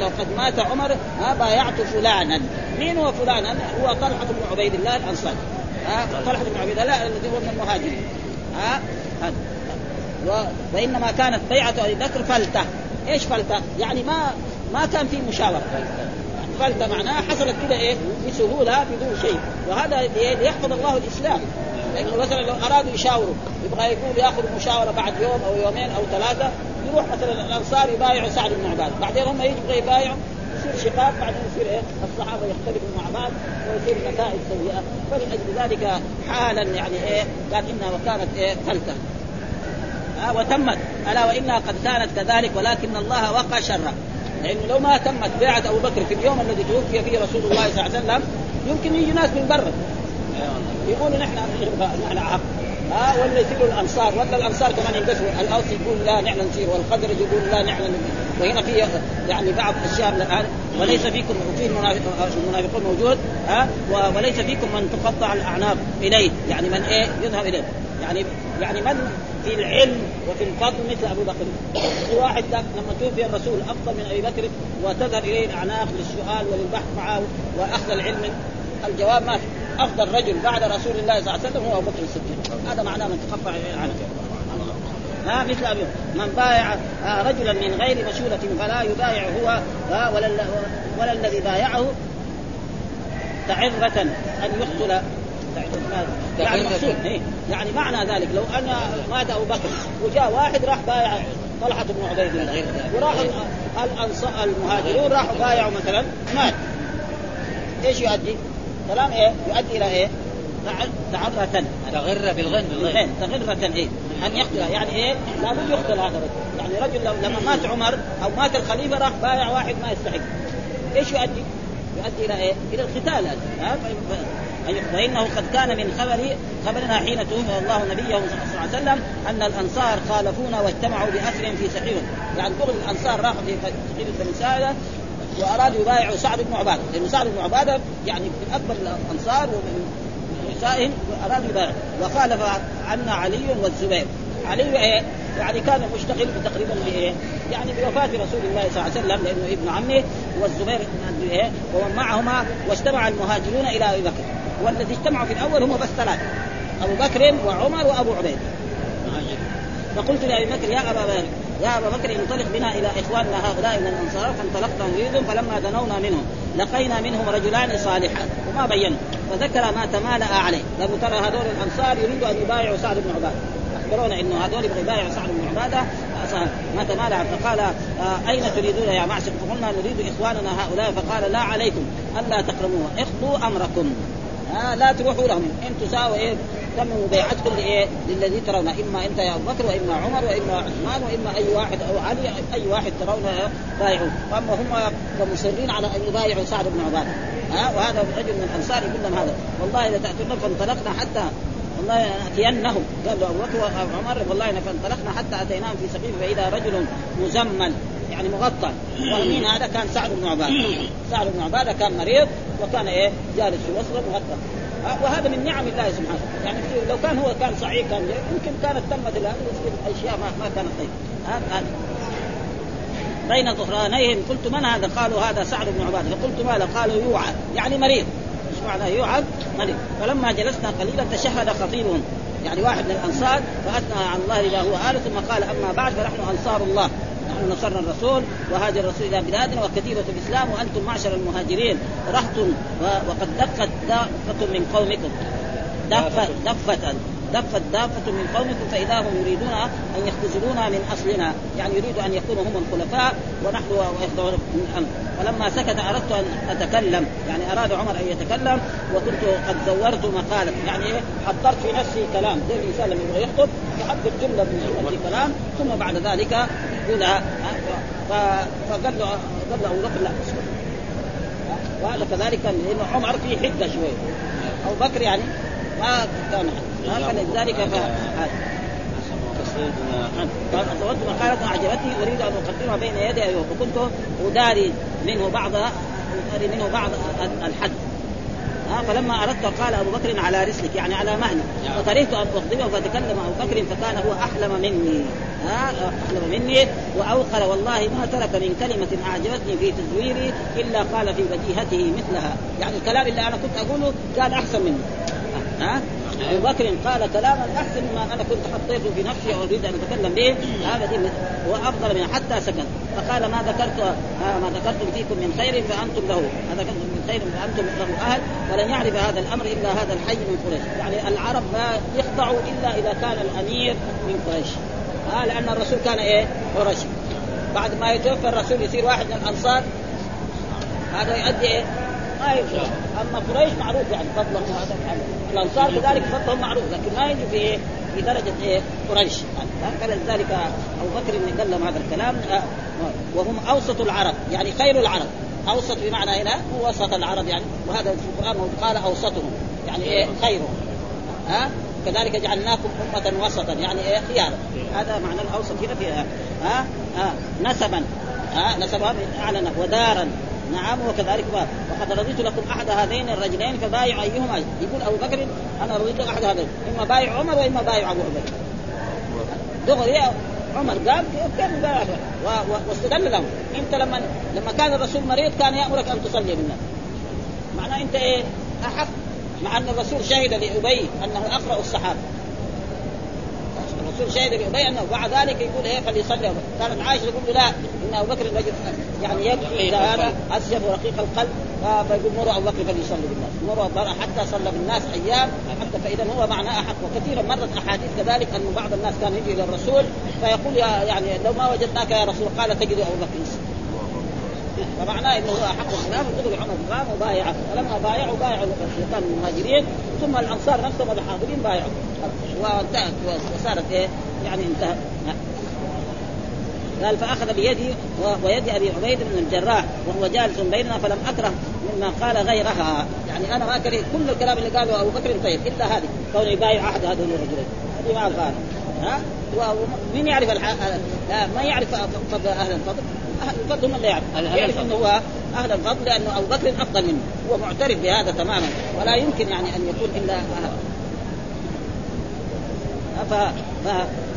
لو قد مات عمر ما بايعت فلانا مين هو فلانا؟ هو طلحه بن عبيد الله الانصاري ها طلحه بن عبيد الله الذي هو من المهاجرين ها؟ هذا. وإنما كانت بيعة أبي بكر فلتة. إيش فلتة؟ يعني ما ما كان في مشاورة. يعني فلتة معناها حصلت كده إيه؟ بسهولة بدون شيء. وهذا ليحفظ الله الإسلام. لأنه مثلا لو أرادوا يشاوروا يبغى يقول ياخذ مشاورة بعد يوم أو يومين أو ثلاثة يروح مثلا الأنصار يبايعوا سعد بن عباد. بعدين هم يجوا يبايعوا. يصير شقاق بعدين يصير إيه الصحابة يختلفوا مع بعض ويصير نتائج سيئة. فلأجل ذلك حالا يعني إيه؟ قال إنها وكانت إيه؟ فلتة. آه وتمت. ألا وإنها قد كانت كذلك ولكن الله وقى شرها. لأنه لو ما تمت بيعه أبو بكر في اليوم الذي توفي فيه رسول الله صلى الله عليه وسلم يمكن يجي ناس من برا. يقولوا نحن نحن عقل ها ولا يصيروا الأنصار. ولا الأنصار كمان ينقسموا. الأوس يقول لا نحن نصير والخزرج يقول لا نحن وهنا في يعني بعض اشياء من الآن وليس فيكم وفيه المنافقون موجود ها؟ وليس فيكم من تقطع الأعناق إليه. يعني من إيه؟ يذهب إليه. يعني يعني من في العلم وفي الفضل مثل أبو بكر. في واحد لما توفي الرسول أفضل من أبي بكر وتذهب إليه الأعناق للسؤال وللبحث معه وأخذ العلم. الجواب ما في. أفضل رجل بعد رسول الله صلى الله عليه وسلم هو أبو بكر الصديق. هذا معناه من تقطع عنه ها مثل أبي من بايع رجلا من غير مشورة فلا يبايع هو ولا ولا الذي بايعه تعرة أن يقتل يعني مقصود إيه؟ يعني معنى ذلك لو أن مات أبو بكر وجاء واحد راح بايع طلحة بن عبيد الله وراح المهاجرون راحوا بايعوا مثلا مات إيش يؤدي؟ كلام إيه؟ يؤدي إلى إيه؟ تعرة تغر بالغن بالغن تغرة إيه؟ أن يقتل يعني إيه؟ لابد يقتل هذا الرجل، يعني رجل لما مات عمر أو مات الخليفة راح بايع واحد ما يستحق. إيش يؤدي؟ يؤدي إلى إيه؟ إلى القتال هذا فإنه قد كان من خبر خبرنا حين توفي الله نبيه صلى الله عليه وسلم أن الأنصار خالفونا واجتمعوا بأسر في سحير يعني دغري الأنصار راحوا في سحير بن ساعدة وأرادوا يبايعوا سعد بن عبادة لأنه سعد بن عبادة يعني من أكبر الأنصار ومن نسائهم وارادوا يبايعوا وخالف عنا علي والزبير علي إيه؟ يعني كان مشتغل تقريبا بإيه؟ يعني بوفاة رسول الله صلى الله عليه وسلم لأنه ابن عمه والزبير إيه؟ ومن معهما واجتمع المهاجرون إلى أبي بكر والذي اجتمعوا في الأول هم بس ثلاثة أبو بكر وعمر وأبو عبيد فقلت لأبي بكر يا أبا بكر يا أبا بكر انطلق بنا إلى إخواننا هؤلاء من الأنصار فانطلقنا نريدهم فلما دنونا منهم لقينا منهم رجلان صالحان. وما بينوا. فذكر ما تمالأ عليه. قالوا ترى هذول الأنصار يريدوا أن يبايعوا سعد بن عبادة. اخبرونا إنه هذول يبغوا يبايعوا سعد بن عبادة. ما تمالع فقال آه أين تريدون يا معشر فقلنا نريد إخواننا هؤلاء. فقال لا عليكم. ألا تقرموها اخطوا أمركم. آه لا تروحوا لهم. أنتم ساووا إيه؟ تموا بيعتكم لايه؟ للذي ترون إما أنت يا أبو بكر وإما عمر وإما عثمان وإما أي واحد أو علي أي واحد ترون بايعوا وأما هم فمصرين على أن يبايعوا سعد بن عبادة. ها؟ وهذا رجل من الانصار يقول لهم هذا. والله لتاتون فانطلقنا حتى والله ناتينهم قال له أبو بكر وعمر والله فانطلقنا حتى أتيناهم في سبيل فإذا رجل مزمل يعني مغطى. ومين هذا كان سعد بن عبادة. سعد بن عبادة كان مريض وكان إيه؟ جالس في وسط مغطى. وهذا من نعم الله سبحانه يعني لو كان هو كان صحيح كان يمكن كانت تمت الان أشياء ما, ما كانت طيبة. هذا بين ظهرانيهم قلت من هذا؟ قالوا هذا سعد بن عبادة. فقلت ماذا؟ قالوا يوعى يعني مريض. إيش معنى يوعى؟ مريض. فلما جلسنا قليلا تشهد خطيبهم. يعني واحد من الأنصار فأثنى على الله اذا هو آل ثم قال أما بعد فنحن أنصار الله. نصرنا الرسول وهاجر الرسول إلى بلادنا وكتيبه الإسلام وأنتم معشر المهاجرين. رحتم وقد دقت دافه من قومكم. دفت دفت دفت دافة من قومكم فإذا هم يريدون أن يختزلونا من أصلنا. يعني يريدوا أن يكونوا هم الخلفاء ونحن ويخضعون من الأمر. فلما سكت أردت أن أتكلم. يعني أراد عمر أن يتكلم وكنت قد زورت مقالة يعني إيه؟ حضرت في نفسي كلام. زي الإنسان لما يبغى يخطب يحضر جملة من في كلام. ثم بعد ذلك يقولها فقال له قال له أبو بكر لا وهذا كذلك لأنه عمر في حدة شوية. أبو بكر يعني ما كان ما لذلك ف تزوجت مقالة أعجبتني أريد أن أقدمها بين يدي وكنت أداري منه بعض أداري منه بعض الحد ها فلما أردت قال أبو بكر على رسلك يعني على مهلي فكرهت أن اخدمه فتكلم أبو بكر فكان هو أحلم مني. ها أحلم مني. وأوقر والله ما ترك من كلمة أعجبتني في تزويري إلا قال في بديهته مثلها. يعني الكلام اللي أنا كنت أقوله كان أحسن مني. ها ابو بكر قال كلاما أحسن مما أنا كنت حطيته في نفسي واريد أن أتكلم به هذا دي وافضل من حتى سكت فقال ما ذكرت ما ذكرتم فيكم من خير فأنتم له ما ذكرتم من خير فأنتم له أهل ولن يعرف هذا الأمر إلا هذا الحي من قريش. يعني العرب ما يخضعوا إلا إذا كان الأمير من قريش. آه لأن الرسول كان إيه؟ قرشي بعد ما يتوفى الرسول يصير واحد من الأنصار. هذا يؤدي إيه؟ ما يفرق أما قريش معروف يعني فضلهم هذا الأنصار كذلك فضلهم معروف لكن ما يجي في إيه في درجة إيه؟ قريش. يعني فلذلك أبو بكر قال لهم هذا الكلام آه، وهم أوسط العرب يعني خير العرب. أوسط بمعنى هنا هو وسط العرب يعني وهذا في القرآن قال أوسطهم يعني إيه؟ خيرهم. ها؟ كذلك جعلناكم أمة وسطا يعني إيه؟ خيارا. هذا معنى الأوسط هنا في ها؟ ها؟ نسبا. ها؟ نسبها اعلن ودارا. نعم وكذلك وقد رضيت لكم أحد هذين الرجلين فبايع أيهما. يقول أبو بكر أنا رضيت لك أحد هذين إما بايع عمر وإما بايع أبو عبيده دغري عمر قال كان بايع واستدل لهم أنت لما لما كان الرسول مريض كان يأمرك أن تصلي بالناس. معناه أنت إيه؟ أحق مع أن الرسول شهد لابي أنه أقرأ الصحابة. شهد انه ومع ذلك يقول إيه فليصلي كانت عائشة تقول له لا إن أبو بكر رجل يعني يبكي إذا هذا اسيف ورقيق القلب. فيقول مروا أبو بكر فليصلي بالناس. مروا حتى صلى بالناس أيام. حتى فإذا هو معناه أحق. وكثيرا مرت أحاديث كذلك أن بعض الناس كان يجي إلى الرسول. فيقول يا يعني لو ما وجدناك يا رسول قال تجد أبو بكر. فمعناه إنه هو أحق الخلاف دغري عمر قام وبايع فلما بايعوا بايعوا الشيطان المهاجرين ثم الأنصار نفسهم الحاضرين بايعوا. وانتهت وصارت إيه؟ يعني انتهت. قال فأخذ بيدي ويد أبي عبيد بن الجراح وهو جالس بيننا فلم أكره مما قال غيرها. يعني أنا ما كرهت كل الكلام اللي قاله أبو بكر طيب إلا هذه. كونه يبايع أحد هذول الرجلين. هذه ما الفارق ها؟ ومين يعرف الح... ما يعرف فضل أهل الفضل؟ أهل الفضل هم اللي يعرف يعرف إنه هو أهل الفضل لأنه أبو بكر أفضل منه. هو معترف بهذا تماما ولا يمكن يعني أن يكون إلا أهل. ف... ف...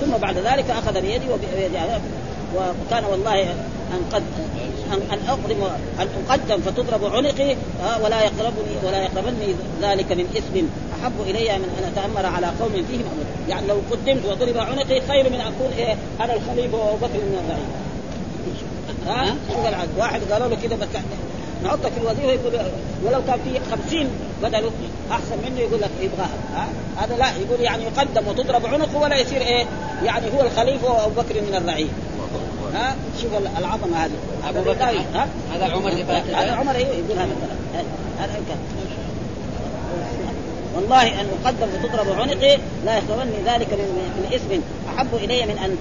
ثم بعد ذلك أخذ بيدي وبيدي وكان والله أن قد ان أن اقدم أن أقدم فتضرب عنقي ولا يقربني ولا يقربني ذلك من اثم أحب إلي من أن أتأمر على قوم فيهم أمر يعني لو قدمت وضرب عنقي خير من أكون إيه أنا الخليفة وأبو بكر من الرعيه ها؟ شوف واحد قالوا له كذا نحطك في الوظيفة يقول ولو كان في خمسين بدله أحسن منه يقول لك يبغاها. ها؟ هذا لا يقول يعني يقدم وتضرب عنقه ولا يصير إيه؟ يعني هو الخليفة وأبو بكر من الرعية. ها؟ شوف العظمة هذه. أبو بكر. هذا عمر اللي هذا عمر أيوه يقول هذا الكلام. هذا الكلام. والله أن أقدم فتضرب عنقي لا يخبرني ذلك من, اسم أحب إلي من أن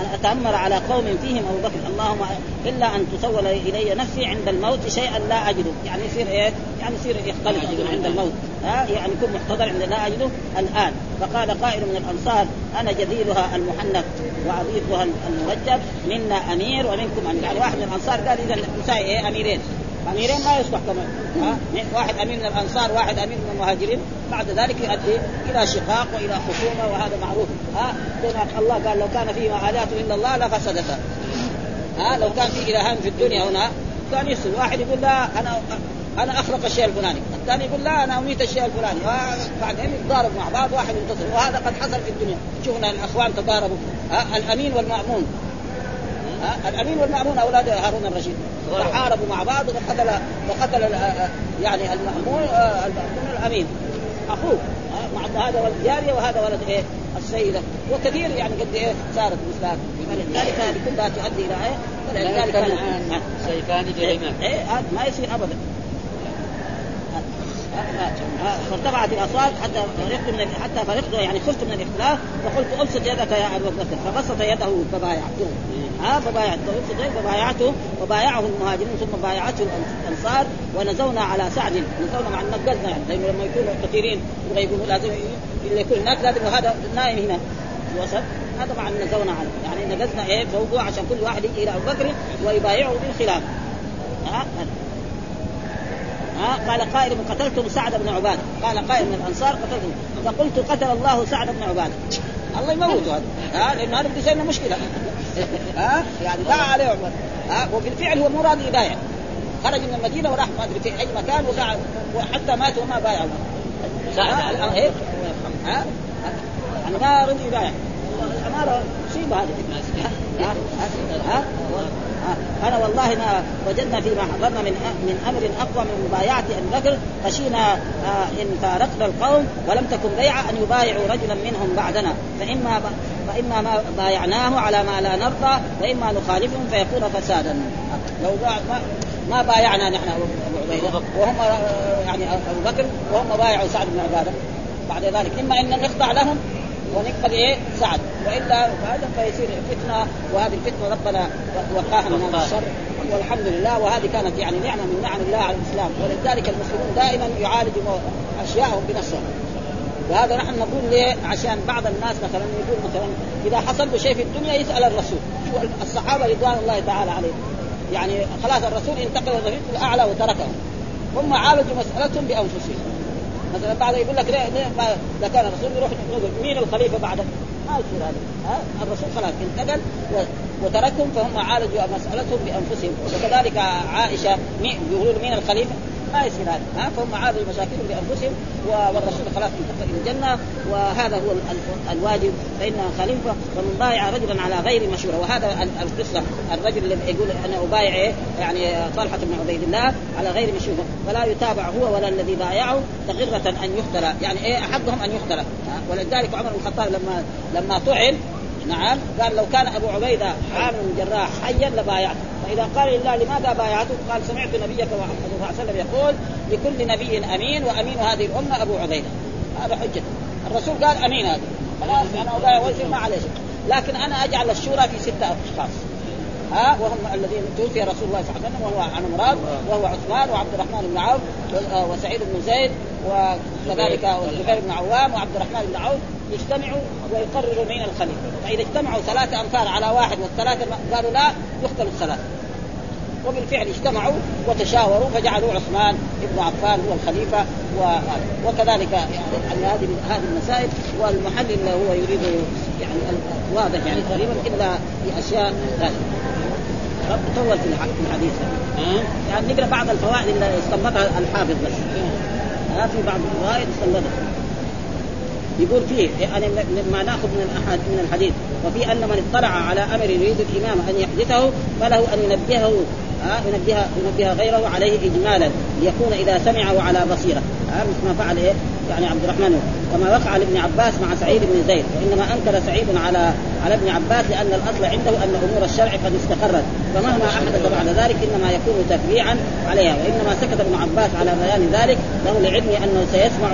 أن أتأمر على قوم فيهم أبو بكر. اللهم إلا أن تسول إلي نفسي عند الموت شيئا لا أجده. يعني يصير إيه؟ يعني يصير يختلف عند الموت. ها؟ يعني يكون محتضر عند لا أجده. الآن. فقال قائل من الأنصار أنا جذيلها المحنك وعظيفها المرجب منا أمير ومنكم أمير. يعني واحد من الأنصار قال اذا النساء إيه؟ أميرين. اميرين ما يصلح كمان واحد امير من الأنصار واحد امير من المهاجرين. بعد ذلك يؤدي إلى شقاق وإلى خصومة وهذا معروف. ها؟ الله قال لو كان فيهما الهات الا الله لفسدتا ها؟ لو كان في الهان في الدنيا هنا كان يفسد واحد يقول لا أنا أنا اخلق الشيء الفلاني، الثاني يقول لا أنا أميت الشيء الفلاني، بعدين يتضارب مع بعض واحد ينتصر. وهذا قد حصل في الدنيا، شفنا الأخوان تضاربوا. الأمين والمأمون. الأمين والمأمون أولاد هارون الرشيد. تحاربوا مع بعض وقتل وقتل يعني المأمون المأمون الأمين. أخوه مع هذا ولد جارية وهذا ولد إيه؟ السيدة. وكثير يعني قد إيه صارت مثل هذا. فلذلك هذه كلها تؤدي إلى إيه؟ فلذلك سيفان جريمان إيه ما يصير ابدا. فارتفعت الأصوات حتى فرحت من حتى فرحت يعني خفت من الاختلاف فقلت أبسط يدك يا أبو بكر فبسط يده فبايعته. ها؟ فبايعته فبايعته وبايعه المهاجرين ثم بايعته الأنصار ونزونا على سعد. نزونا مع نقزنا يعني لما يكونوا كثيرين يبغى يقولوا لازم اللي يكون هناك لازم هذا نائم هنا. الوسط هذا مع نزونا عليه يعني نقزنا إيه فوقه عشان كل واحد يجي إلى أبو بكر ويبايعه بالخلاف. ها؟ ها؟ قال قائل قتلتم سعد بن عبادة. قال قائل من الأنصار قتلتم. فقلت قتل الله سعد بن عبادة. الله يموته هذا. ها؟ لأنه هذا بده لنا مشكلة. ها؟ يعني باع عليه عمر. ها؟ وبالفعل هو مو راضي يبايع. خرج من المدينة وراح ما أدري في أي مكان وقعد وحتى مات وما بايع. سعد. إيه؟ ها؟ يعني ما رضي يبايع. الاماره مصيبه هذه ها؟ ها؟ أنا والله ما وجدنا فيما حضرنا من من أمر أقوى من مبايعة ابي بكر خشينا إن فارقنا القوم ولم تكن بيعه أن يبايعوا رجلا منهم بعدنا. فإما فإما ما بايعناه على ما لا نرضى وإما نخالفهم فيكون فسادا. لو ما ما بايعنا نحن ابو عبيدة. وهم يعني أبو بكر وهم بايعوا سعد بن عبادة. بعد ذلك إما أن نخضع لهم ونقبل إيه؟ سعد. وإلا هذا فيصير فتنة وهذه الفتنة ربنا وقاها من هذا الشر. والحمد لله. وهذه كانت يعني نعمة من نعم الله على الإسلام. ولذلك المسلمون دائما يعالجوا أشياءهم بنفسهم. وهذا نحن نقول ليه؟ عشان بعض الناس مثلا يقول مثلا إذا حصل له شيء في الدنيا يسأل الرسول، شو الصحابة رضوان الله تعالى عليهم. يعني خلاص الرسول انتقل إلى الرفيق الأعلى وتركهم. هم عالجوا مسألتهم بأنفسهم. مثلا بعد يقول لك إذا كان الرسول يروح مين الخليفة بعدك؟ ما يصير هذا الرسول خلاص انتقل وتركهم فهم عالجوا مسألتهم بأنفسهم وكذلك عائشة مين يقولوا مين الخليفة؟ ما يصير هذا ها؟ فهم عادوا مشاكلهم بانفسهم والرسول خلاص انتقل إلى الجنة وهذا هو الواجب فان خليفة ومن بايع رجلا على غير مشورة. وهذا القصة الرجل الذي يقول أنا أبايع إيه؟ يعني طلحة بن عبيد الله على غير مشورة فلا يتابع هو ولا الذي بايعه تغرة أن يقتل يعني إيه؟ احدهم أن يقتل ولذلك عمر بن الخطاب لما لما طعن نعم. قال لو كان أبو عبيدة عامر الجراح حيا لبايعته. فإذا قال لله لماذا بايعته؟ قال سمعت نبيك محمد صلى الله عليه وسلم يقول لكل نبي أمين وأمين هذه الأمة أبو عبيدة. هذا حجته الرسول قال أمين هذا. خلاص أنا ابايع وزير ما عليه شيء. لكن أنا أجعل الشورى في ستة أشخاص. ها وهم الذين توفي رسول الله صلى الله عليه وسلم وهو عن مراد وهو عثمان وعبد الرحمن بن عوف وسعيد بن زيد وكذلك الزبير بن عوام وعبد الرحمن بن عوف. يجتمعوا ويقرروا مين الخليفه فإذا اجتمعوا ثلاثة انفار على واحد والثلاثة قالوا لا يقتل الثلاثة. وبالفعل اجتمعوا وتشاوروا فجعلوا عثمان بن عفان هو الخليفة وكذلك يعني هذه هذه المسائل والمحل اللي هو يريد يعني واضح يعني تقريبا إلا في اشياء طول في الحديث. يعني نقرأ بعض الفوائد اللي استنبطها الحافظ بس. في بعض الفوائد استنبطها. يقول فيه يعني مما نأخذ من الأحد من الحديث. وفي أن من اطلع على أمر يريد الإمام أن يحدثه فله أن ينبهه ها ينبه ينبه غيره عليه اجمالا ليكون إذا سمعه على بصيرة. ها مثل ما فعل إيه؟ يعني عبد الرحمن. كما وقع لابن عباس مع سعيد بن زيد. وإنما أنكر سعيد على على ابن عباس لأن الأصل عنده أن أمور الشرع قد استقرت. فمهما أحدث بعد ذلك إنما يكون تتبيعا عليها. وإنما سكت ابن عباس على بيان ذلك. له لعلمه أنه سيسمع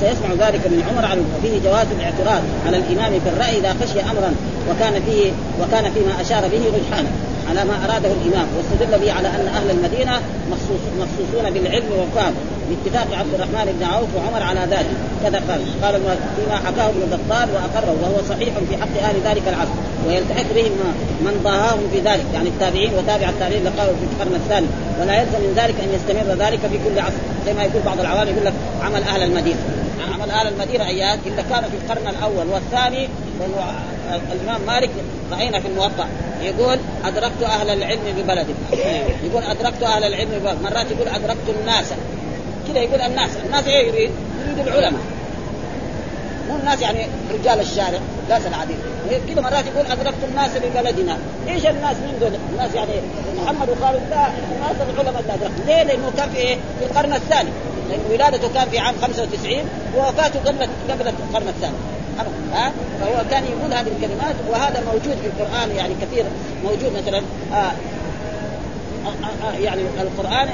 سيسمع ذلك من عمر عنه وفيه جواز الاعتراض على الإمام في الرأي إذا خشي امرا. وكان فيه وكان فيما أشار به رجحانا على ما أراده الإمام. واستدل به على أن أهل المدينة مخصوص مخصوصون بالعلم والفهم. باتفاق عبد الرحمن بن عوف وعمر على ذلك. كذا قال. قال فيما حكاه ابن بطال وأقره وهو صحيح في حق أهل ذلك العصر ويلتحق بهم من ضاهاهم في ذلك. يعني التابعين وتابع التابعين قالوا في القرن الثاني. ولا يلزم من ذلك أن يستمر ذلك في كل عصر زي ما يقول بعض العوام يقول لك عمل أهل المدينة. عمل أهل المدينة ايات إلا كان في القرن الأول والثاني الإمام مالك رأينا في الموطأ. يقول أدركت أهل العلم ببلدي. يقول أدركت أهل العلم ببلد مرات يقول أدركت الناس. كذا يقول الناس الناس إيه يريد؟ يريد العلماء مو الناس يعني رجال الشارع ناس العاديين كذا مرات يقول أدركت الناس ببلدنا إيش الناس من دول؟ الناس يعني محمد وخالد لا الناس العلماء اللي أدركت ليه؟ لأنه كان في إيه؟ في القرن الثاني لأن ولادته كان في عام 95 ووفاته قبل قبل القرن الثاني ها فهو كان يقول هذه الكلمات وهذا موجود في القرآن يعني كثير موجود مثلا آه آه آه يعني القرآن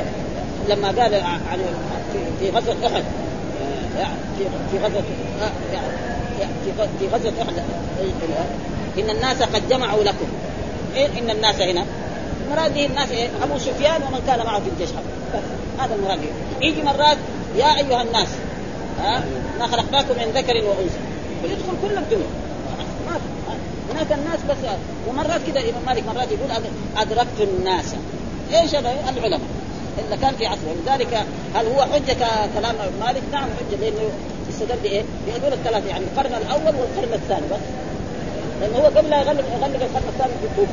لما قال يعني في غزوة أحد في في غزوة يعني في غزوة أحد إن الناس قد جمعوا لكم. إيه إن الناس هنا المراد به الناس إيه؟ أبو سفيان ومن كان معه في الجيش. هذا المراد به يجي مرات يا أيها الناس ها ما خلقناكم من ذكر وأنثى. ويدخل كل الدنيا ما هناك الناس بس ومرات كذا الامام مالك مرات يقول أدركت الناس. إيش هذا؟ العلماء. إلا كان في عصره. ولذلك هل هو حجة كلام مالك؟ نعم حجة لأنه استدل بإيه؟ بهذول الثلاثة يعني القرن الأول والقرن الثاني بس. لأنه هو قبل يغلق يغلق القرن الثاني في الكوفة.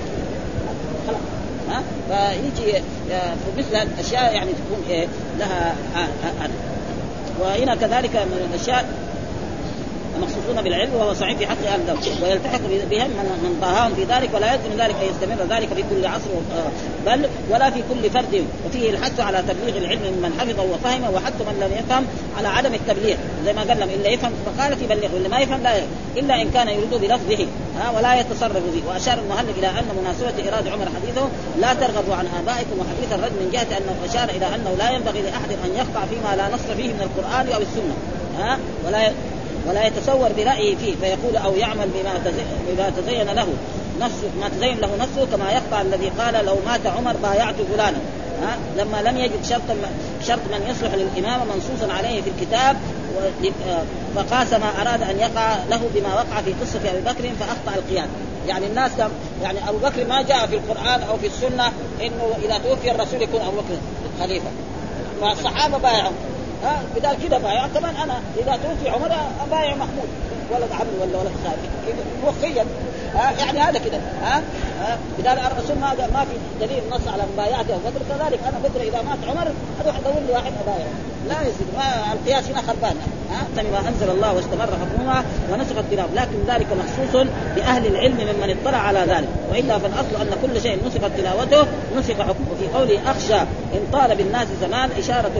خلاص. ها؟ فيجي في مثل الاشياء يعني تكون إيه؟ لها آه آه وهنا كذلك من الأشياء مخصوصون بالعلم وهو صحيح في حق أهل ويلتحق بهم من, من طاهاهم في ذلك ولا يلزم ذلك أن يستمر ذلك في كل عصر بل ولا في كل فرد. وفيه الحث على تبليغ العلم ممن حفظه وفهمه وحث من لم يفهم على عدم التبليغ. زي ما قال لهم إلا يفهم فقالت يبلغ واللي ما يفهم لا إلا إن كان يريد بلفظه. ها ولا يتصرف به. وأشار المهلب إلى أن مناسبة إيراد عمر حديثه لا ترغبوا عن آبائكم وحديث الرجل من جهة أنه أشار إلى أنه لا ينبغي لأحد أن يقطع فيما لا نص فيه من القرآن أو السنة. ها ولا ولا يتصور برأيه فيه فيقول أو يعمل بما بما تزين له نفسه ما تزين له نفسه كما يقطع الذي قال لو مات عمر بايعت فلانا. ها؟ لما لم يجد شرط شرط من يصلح للإمامة منصوصا عليه في الكتاب فقاس ما أراد أن يقع له بما وقع في قصة أبي بكر فأخطأ القياس يعني الناس يعني أبو بكر ما جاء في القرآن أو في السنة إنه إذا توفي الرسول يكون أبو بكر خليفة. والصحابه بايعوا. ها بدال كذا بايع. كمان أنا إذا توفي عمر ابايع محمود. ولد عمرو ولا ولد خالد. وفيا يعني هذا كده ها بدال الرسول ما ما في دليل نص على مبايعته بكر كذلك أنا بدري إذا مات عمر أروح ادور لي واحد ابايع لا يصير القياس هنا خربان. ما أنزل الله واستمر حكمها ونسخ التلاوه لكن ذلك مخصوص باهل العلم ممن اطلع على ذلك وإلا فالأصل أن كل شيء نسخت تلاوته نسخ حكمه وفي قوله أخشى إن طال بالناس زمان إشارة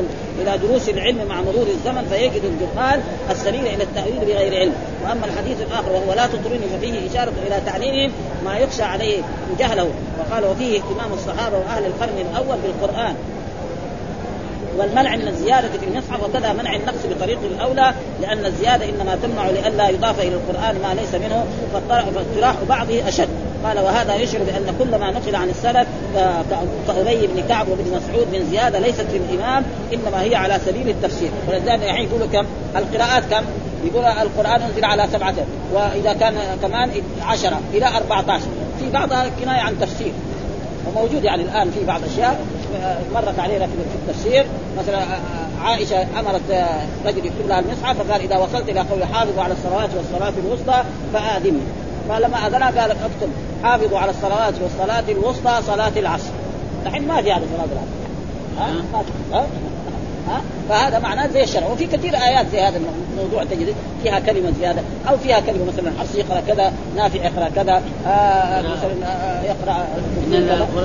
إلى دروس العلم مع مرور الزمن فيجد الجهال السبيل إلى التأويل بغير علم. وأما الحديث الآخر وهو لا تطرني ففيه إشارة إلى تعليمهم ما يخشى عليه جهله وقال وفيه اهتمام الصحابة وأهل القرن الأول بالقرآن. والمنع من الزيادة في المصحف وكذا منع النقص بطريق الأولى لأن الزيادة إنما تمنع لئلا يضاف إلى القرآن ما ليس منه فاقتراح بعضه أشد. قال وهذا يشعر بأن كل ما نقل عن السلف كأبي بن كعب وابن مسعود من زيادة ليست للإمام إنما هي على سبيل التفسير. ولذلك الحين يقولوا كم؟ القراءات كم؟ يقول القرآن أنزل على سبعة وإذا كان كمان عشرة إلى أربعة عشر في بعضها كناية عن تفسير. وموجود يعني الآن في بعض الأشياء. مرت علينا في التفسير. مثلا عائشة أمرت رجل يكتب لها المصحف فقال إذا وصلت إلى قول حافظوا على الصلوات والصلاة الوسطى فآذني. فلما اذنها قال اكتب. حافظوا على الصلوات والصلاة الوسطى صلاة العصر. الحين ما في هذا صلاه العصر. ها؟ ها؟ ها؟ فهذا معناه زي الشرع. وفي كثير آيات زي هذا الموضوع تجد فيها كلمة زياده أو فيها كلمة مثلا حفص يقرأ كذا نافع يقرأ كذا آه مثلا آه يقرأ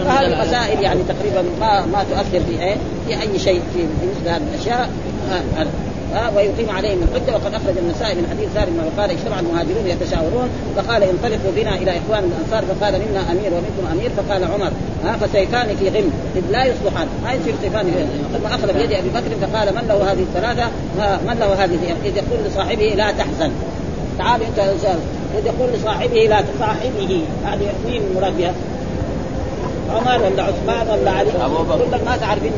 فهذه مسائل يعني تقريبا ما ما تؤثر في إيه؟ في أي شيء في مثل هذه الأشياء. آه ها ويقيم عليهم الحجة. وقد أخرج النسائي من حديث سالم بن قال اجتمع المهاجرون يتشاورون فقال انطلقوا بنا إلى إخوان الأنصار فقال منا أمير ومنكم أمير فقال عمر ها فسيفان في غم إذ لا يصلحان ما يصير سيفان في غم. ثم أخذ بيد أبي بكر فقال من له هذه الثلاثة؟ من له هذه؟ إذ يقول لصاحبه لا تحزن تعال أنت إذ يقول لصاحبه لا صاحبه هذه مين المراد بها؟ عمر ولا عثمان ولا علي كل الناس عارفين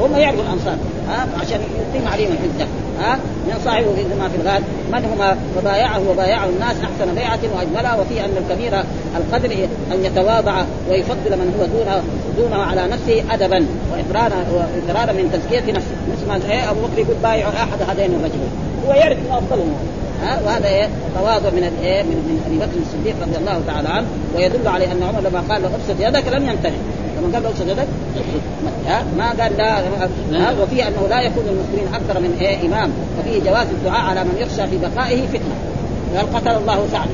هم يعرفوا الأنصار. ها؟ عشان يقيم عليهم الحجة. ها؟ من صاحبه في ما في الغاد من هما؟ فبايعه وبايعه الناس أحسن بيعة وأجملها وفي أن الكبير القدر أن يتواضع ويفضل من هو دونه دونه على نفسه ادبا واقرارا وإقرارا من تزكية نفسه. مثل ما إيه أبو بكر يقول بايع أحد هذين الرجلين. هو يعرف أفضلهم. ها وهذا إيه؟ تواضع من الإيه؟ من, من أبي بكر الصديق رضي الله تعالى عنه ويدل على أن عمر لما قال له ابسط يدك لم يمتنع. لما قال له ابسط يدك ها؟ ما قال لا ها؟ وفيه أنه لا يكون المسلمين أكثر من إيه؟ إمام. وفيه جواز الدعاء على من يخشى في بقائه فتنة. قال قتل الله سعد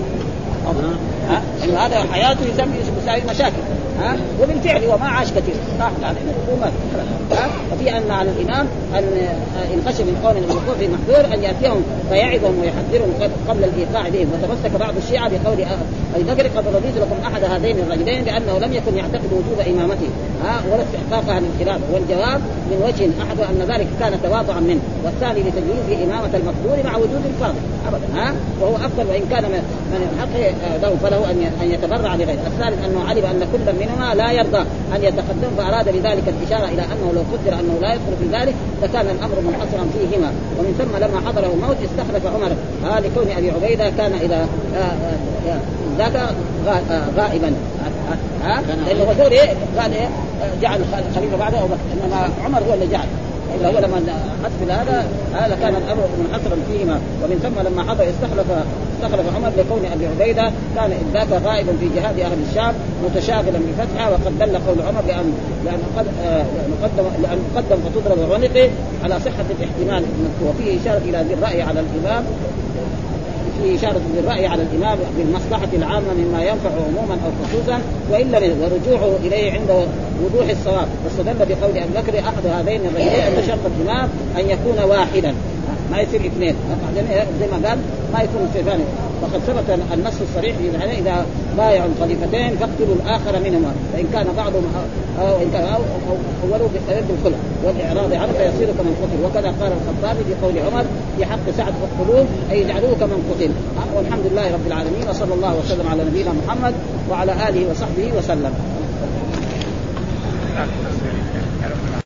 ها؟ إنه هذا حياته يسمي يساوي مشاكل ها؟ وبالفعل هو ما عاش كثير. راحت عليه الحكومة ها؟ وفي أن على الإمام أن ان خشي من قوم الوقوع في محذور أن يأتيهم فيعظهم ويحذرهم قبل الإيقاع بهم. وتمسك بعض الشيعة بقول أبي بكر قد رضيت لكم أحد هذين الرجلين لأنه لم يكن يعتقد وجوب إمامته. ها ولا استحقاقها للخلاف والجواب من وجه أحد أن ذلك كان تواضعا منه. والثاني لتجويز إمامة المقدور مع وجود الفرض ابدا ها؟ وهو أفضل وإن كان من الحق له فله أن أن يتبرع لغيره. الثالث أنه علم أن كل منهما لا يرضى أن يتقدم فأراد بذلك الإشارة إلى أنه لو قدر أنه لا يدخل في ذلك لكان الأمر منحصرا فيهما. ومن ثم لما حضره الموت استخلف عمر. هذا لكون أبي عبيدة كان اذا ذاك غائبا. ها؟ لأنه الرسول إيه؟ قال إيه؟ جعل الخليفه بعده ابو بكر إنما عمر هو اللي جعل. الا هو لما حسب هذا هذا كان الأمر منحصرا فيهما. ومن ثم لما حضر استخلف استخلف عمر لكون أبي عبيدة كان ذاك غائبا في جهاد أهل الشام متشاغلا بفتحها وقد دل قول عمر لأن لأن قد قدم لأن قدم فتضرب عنقه على صحة الاحتمال. وفيه إشارة إلى ذي الرأي على الإمام. في إشارة بالرأي على الإمام بالمصلحة العامة مما ينفع عموما أو خصوصا وإلا ورجوعه إليه عند وضوح الصواب. واستدل بقول أبي بكر أحد هذين الرجلين أن شرط الإمام أن يكون واحدا. ما يصير اثنين. بعدين زي ما قال ما يكون ثاني وقد ثبت النص الصريح في إذا بايعوا الخليفتين فاقتلوا الآخر منهما. فإن كان بعضهم إن كان أو أولوا بالرد الخلع والإعراض عنه فيصير كمن قتل. وكذا قال الخطابي في قول عمر في حق سعد اقتلوه أي اجعلوه كمن قتل. والحمد لله رب العالمين وصلى الله وسلم على نبينا محمد وعلى آله وصحبه وسلم.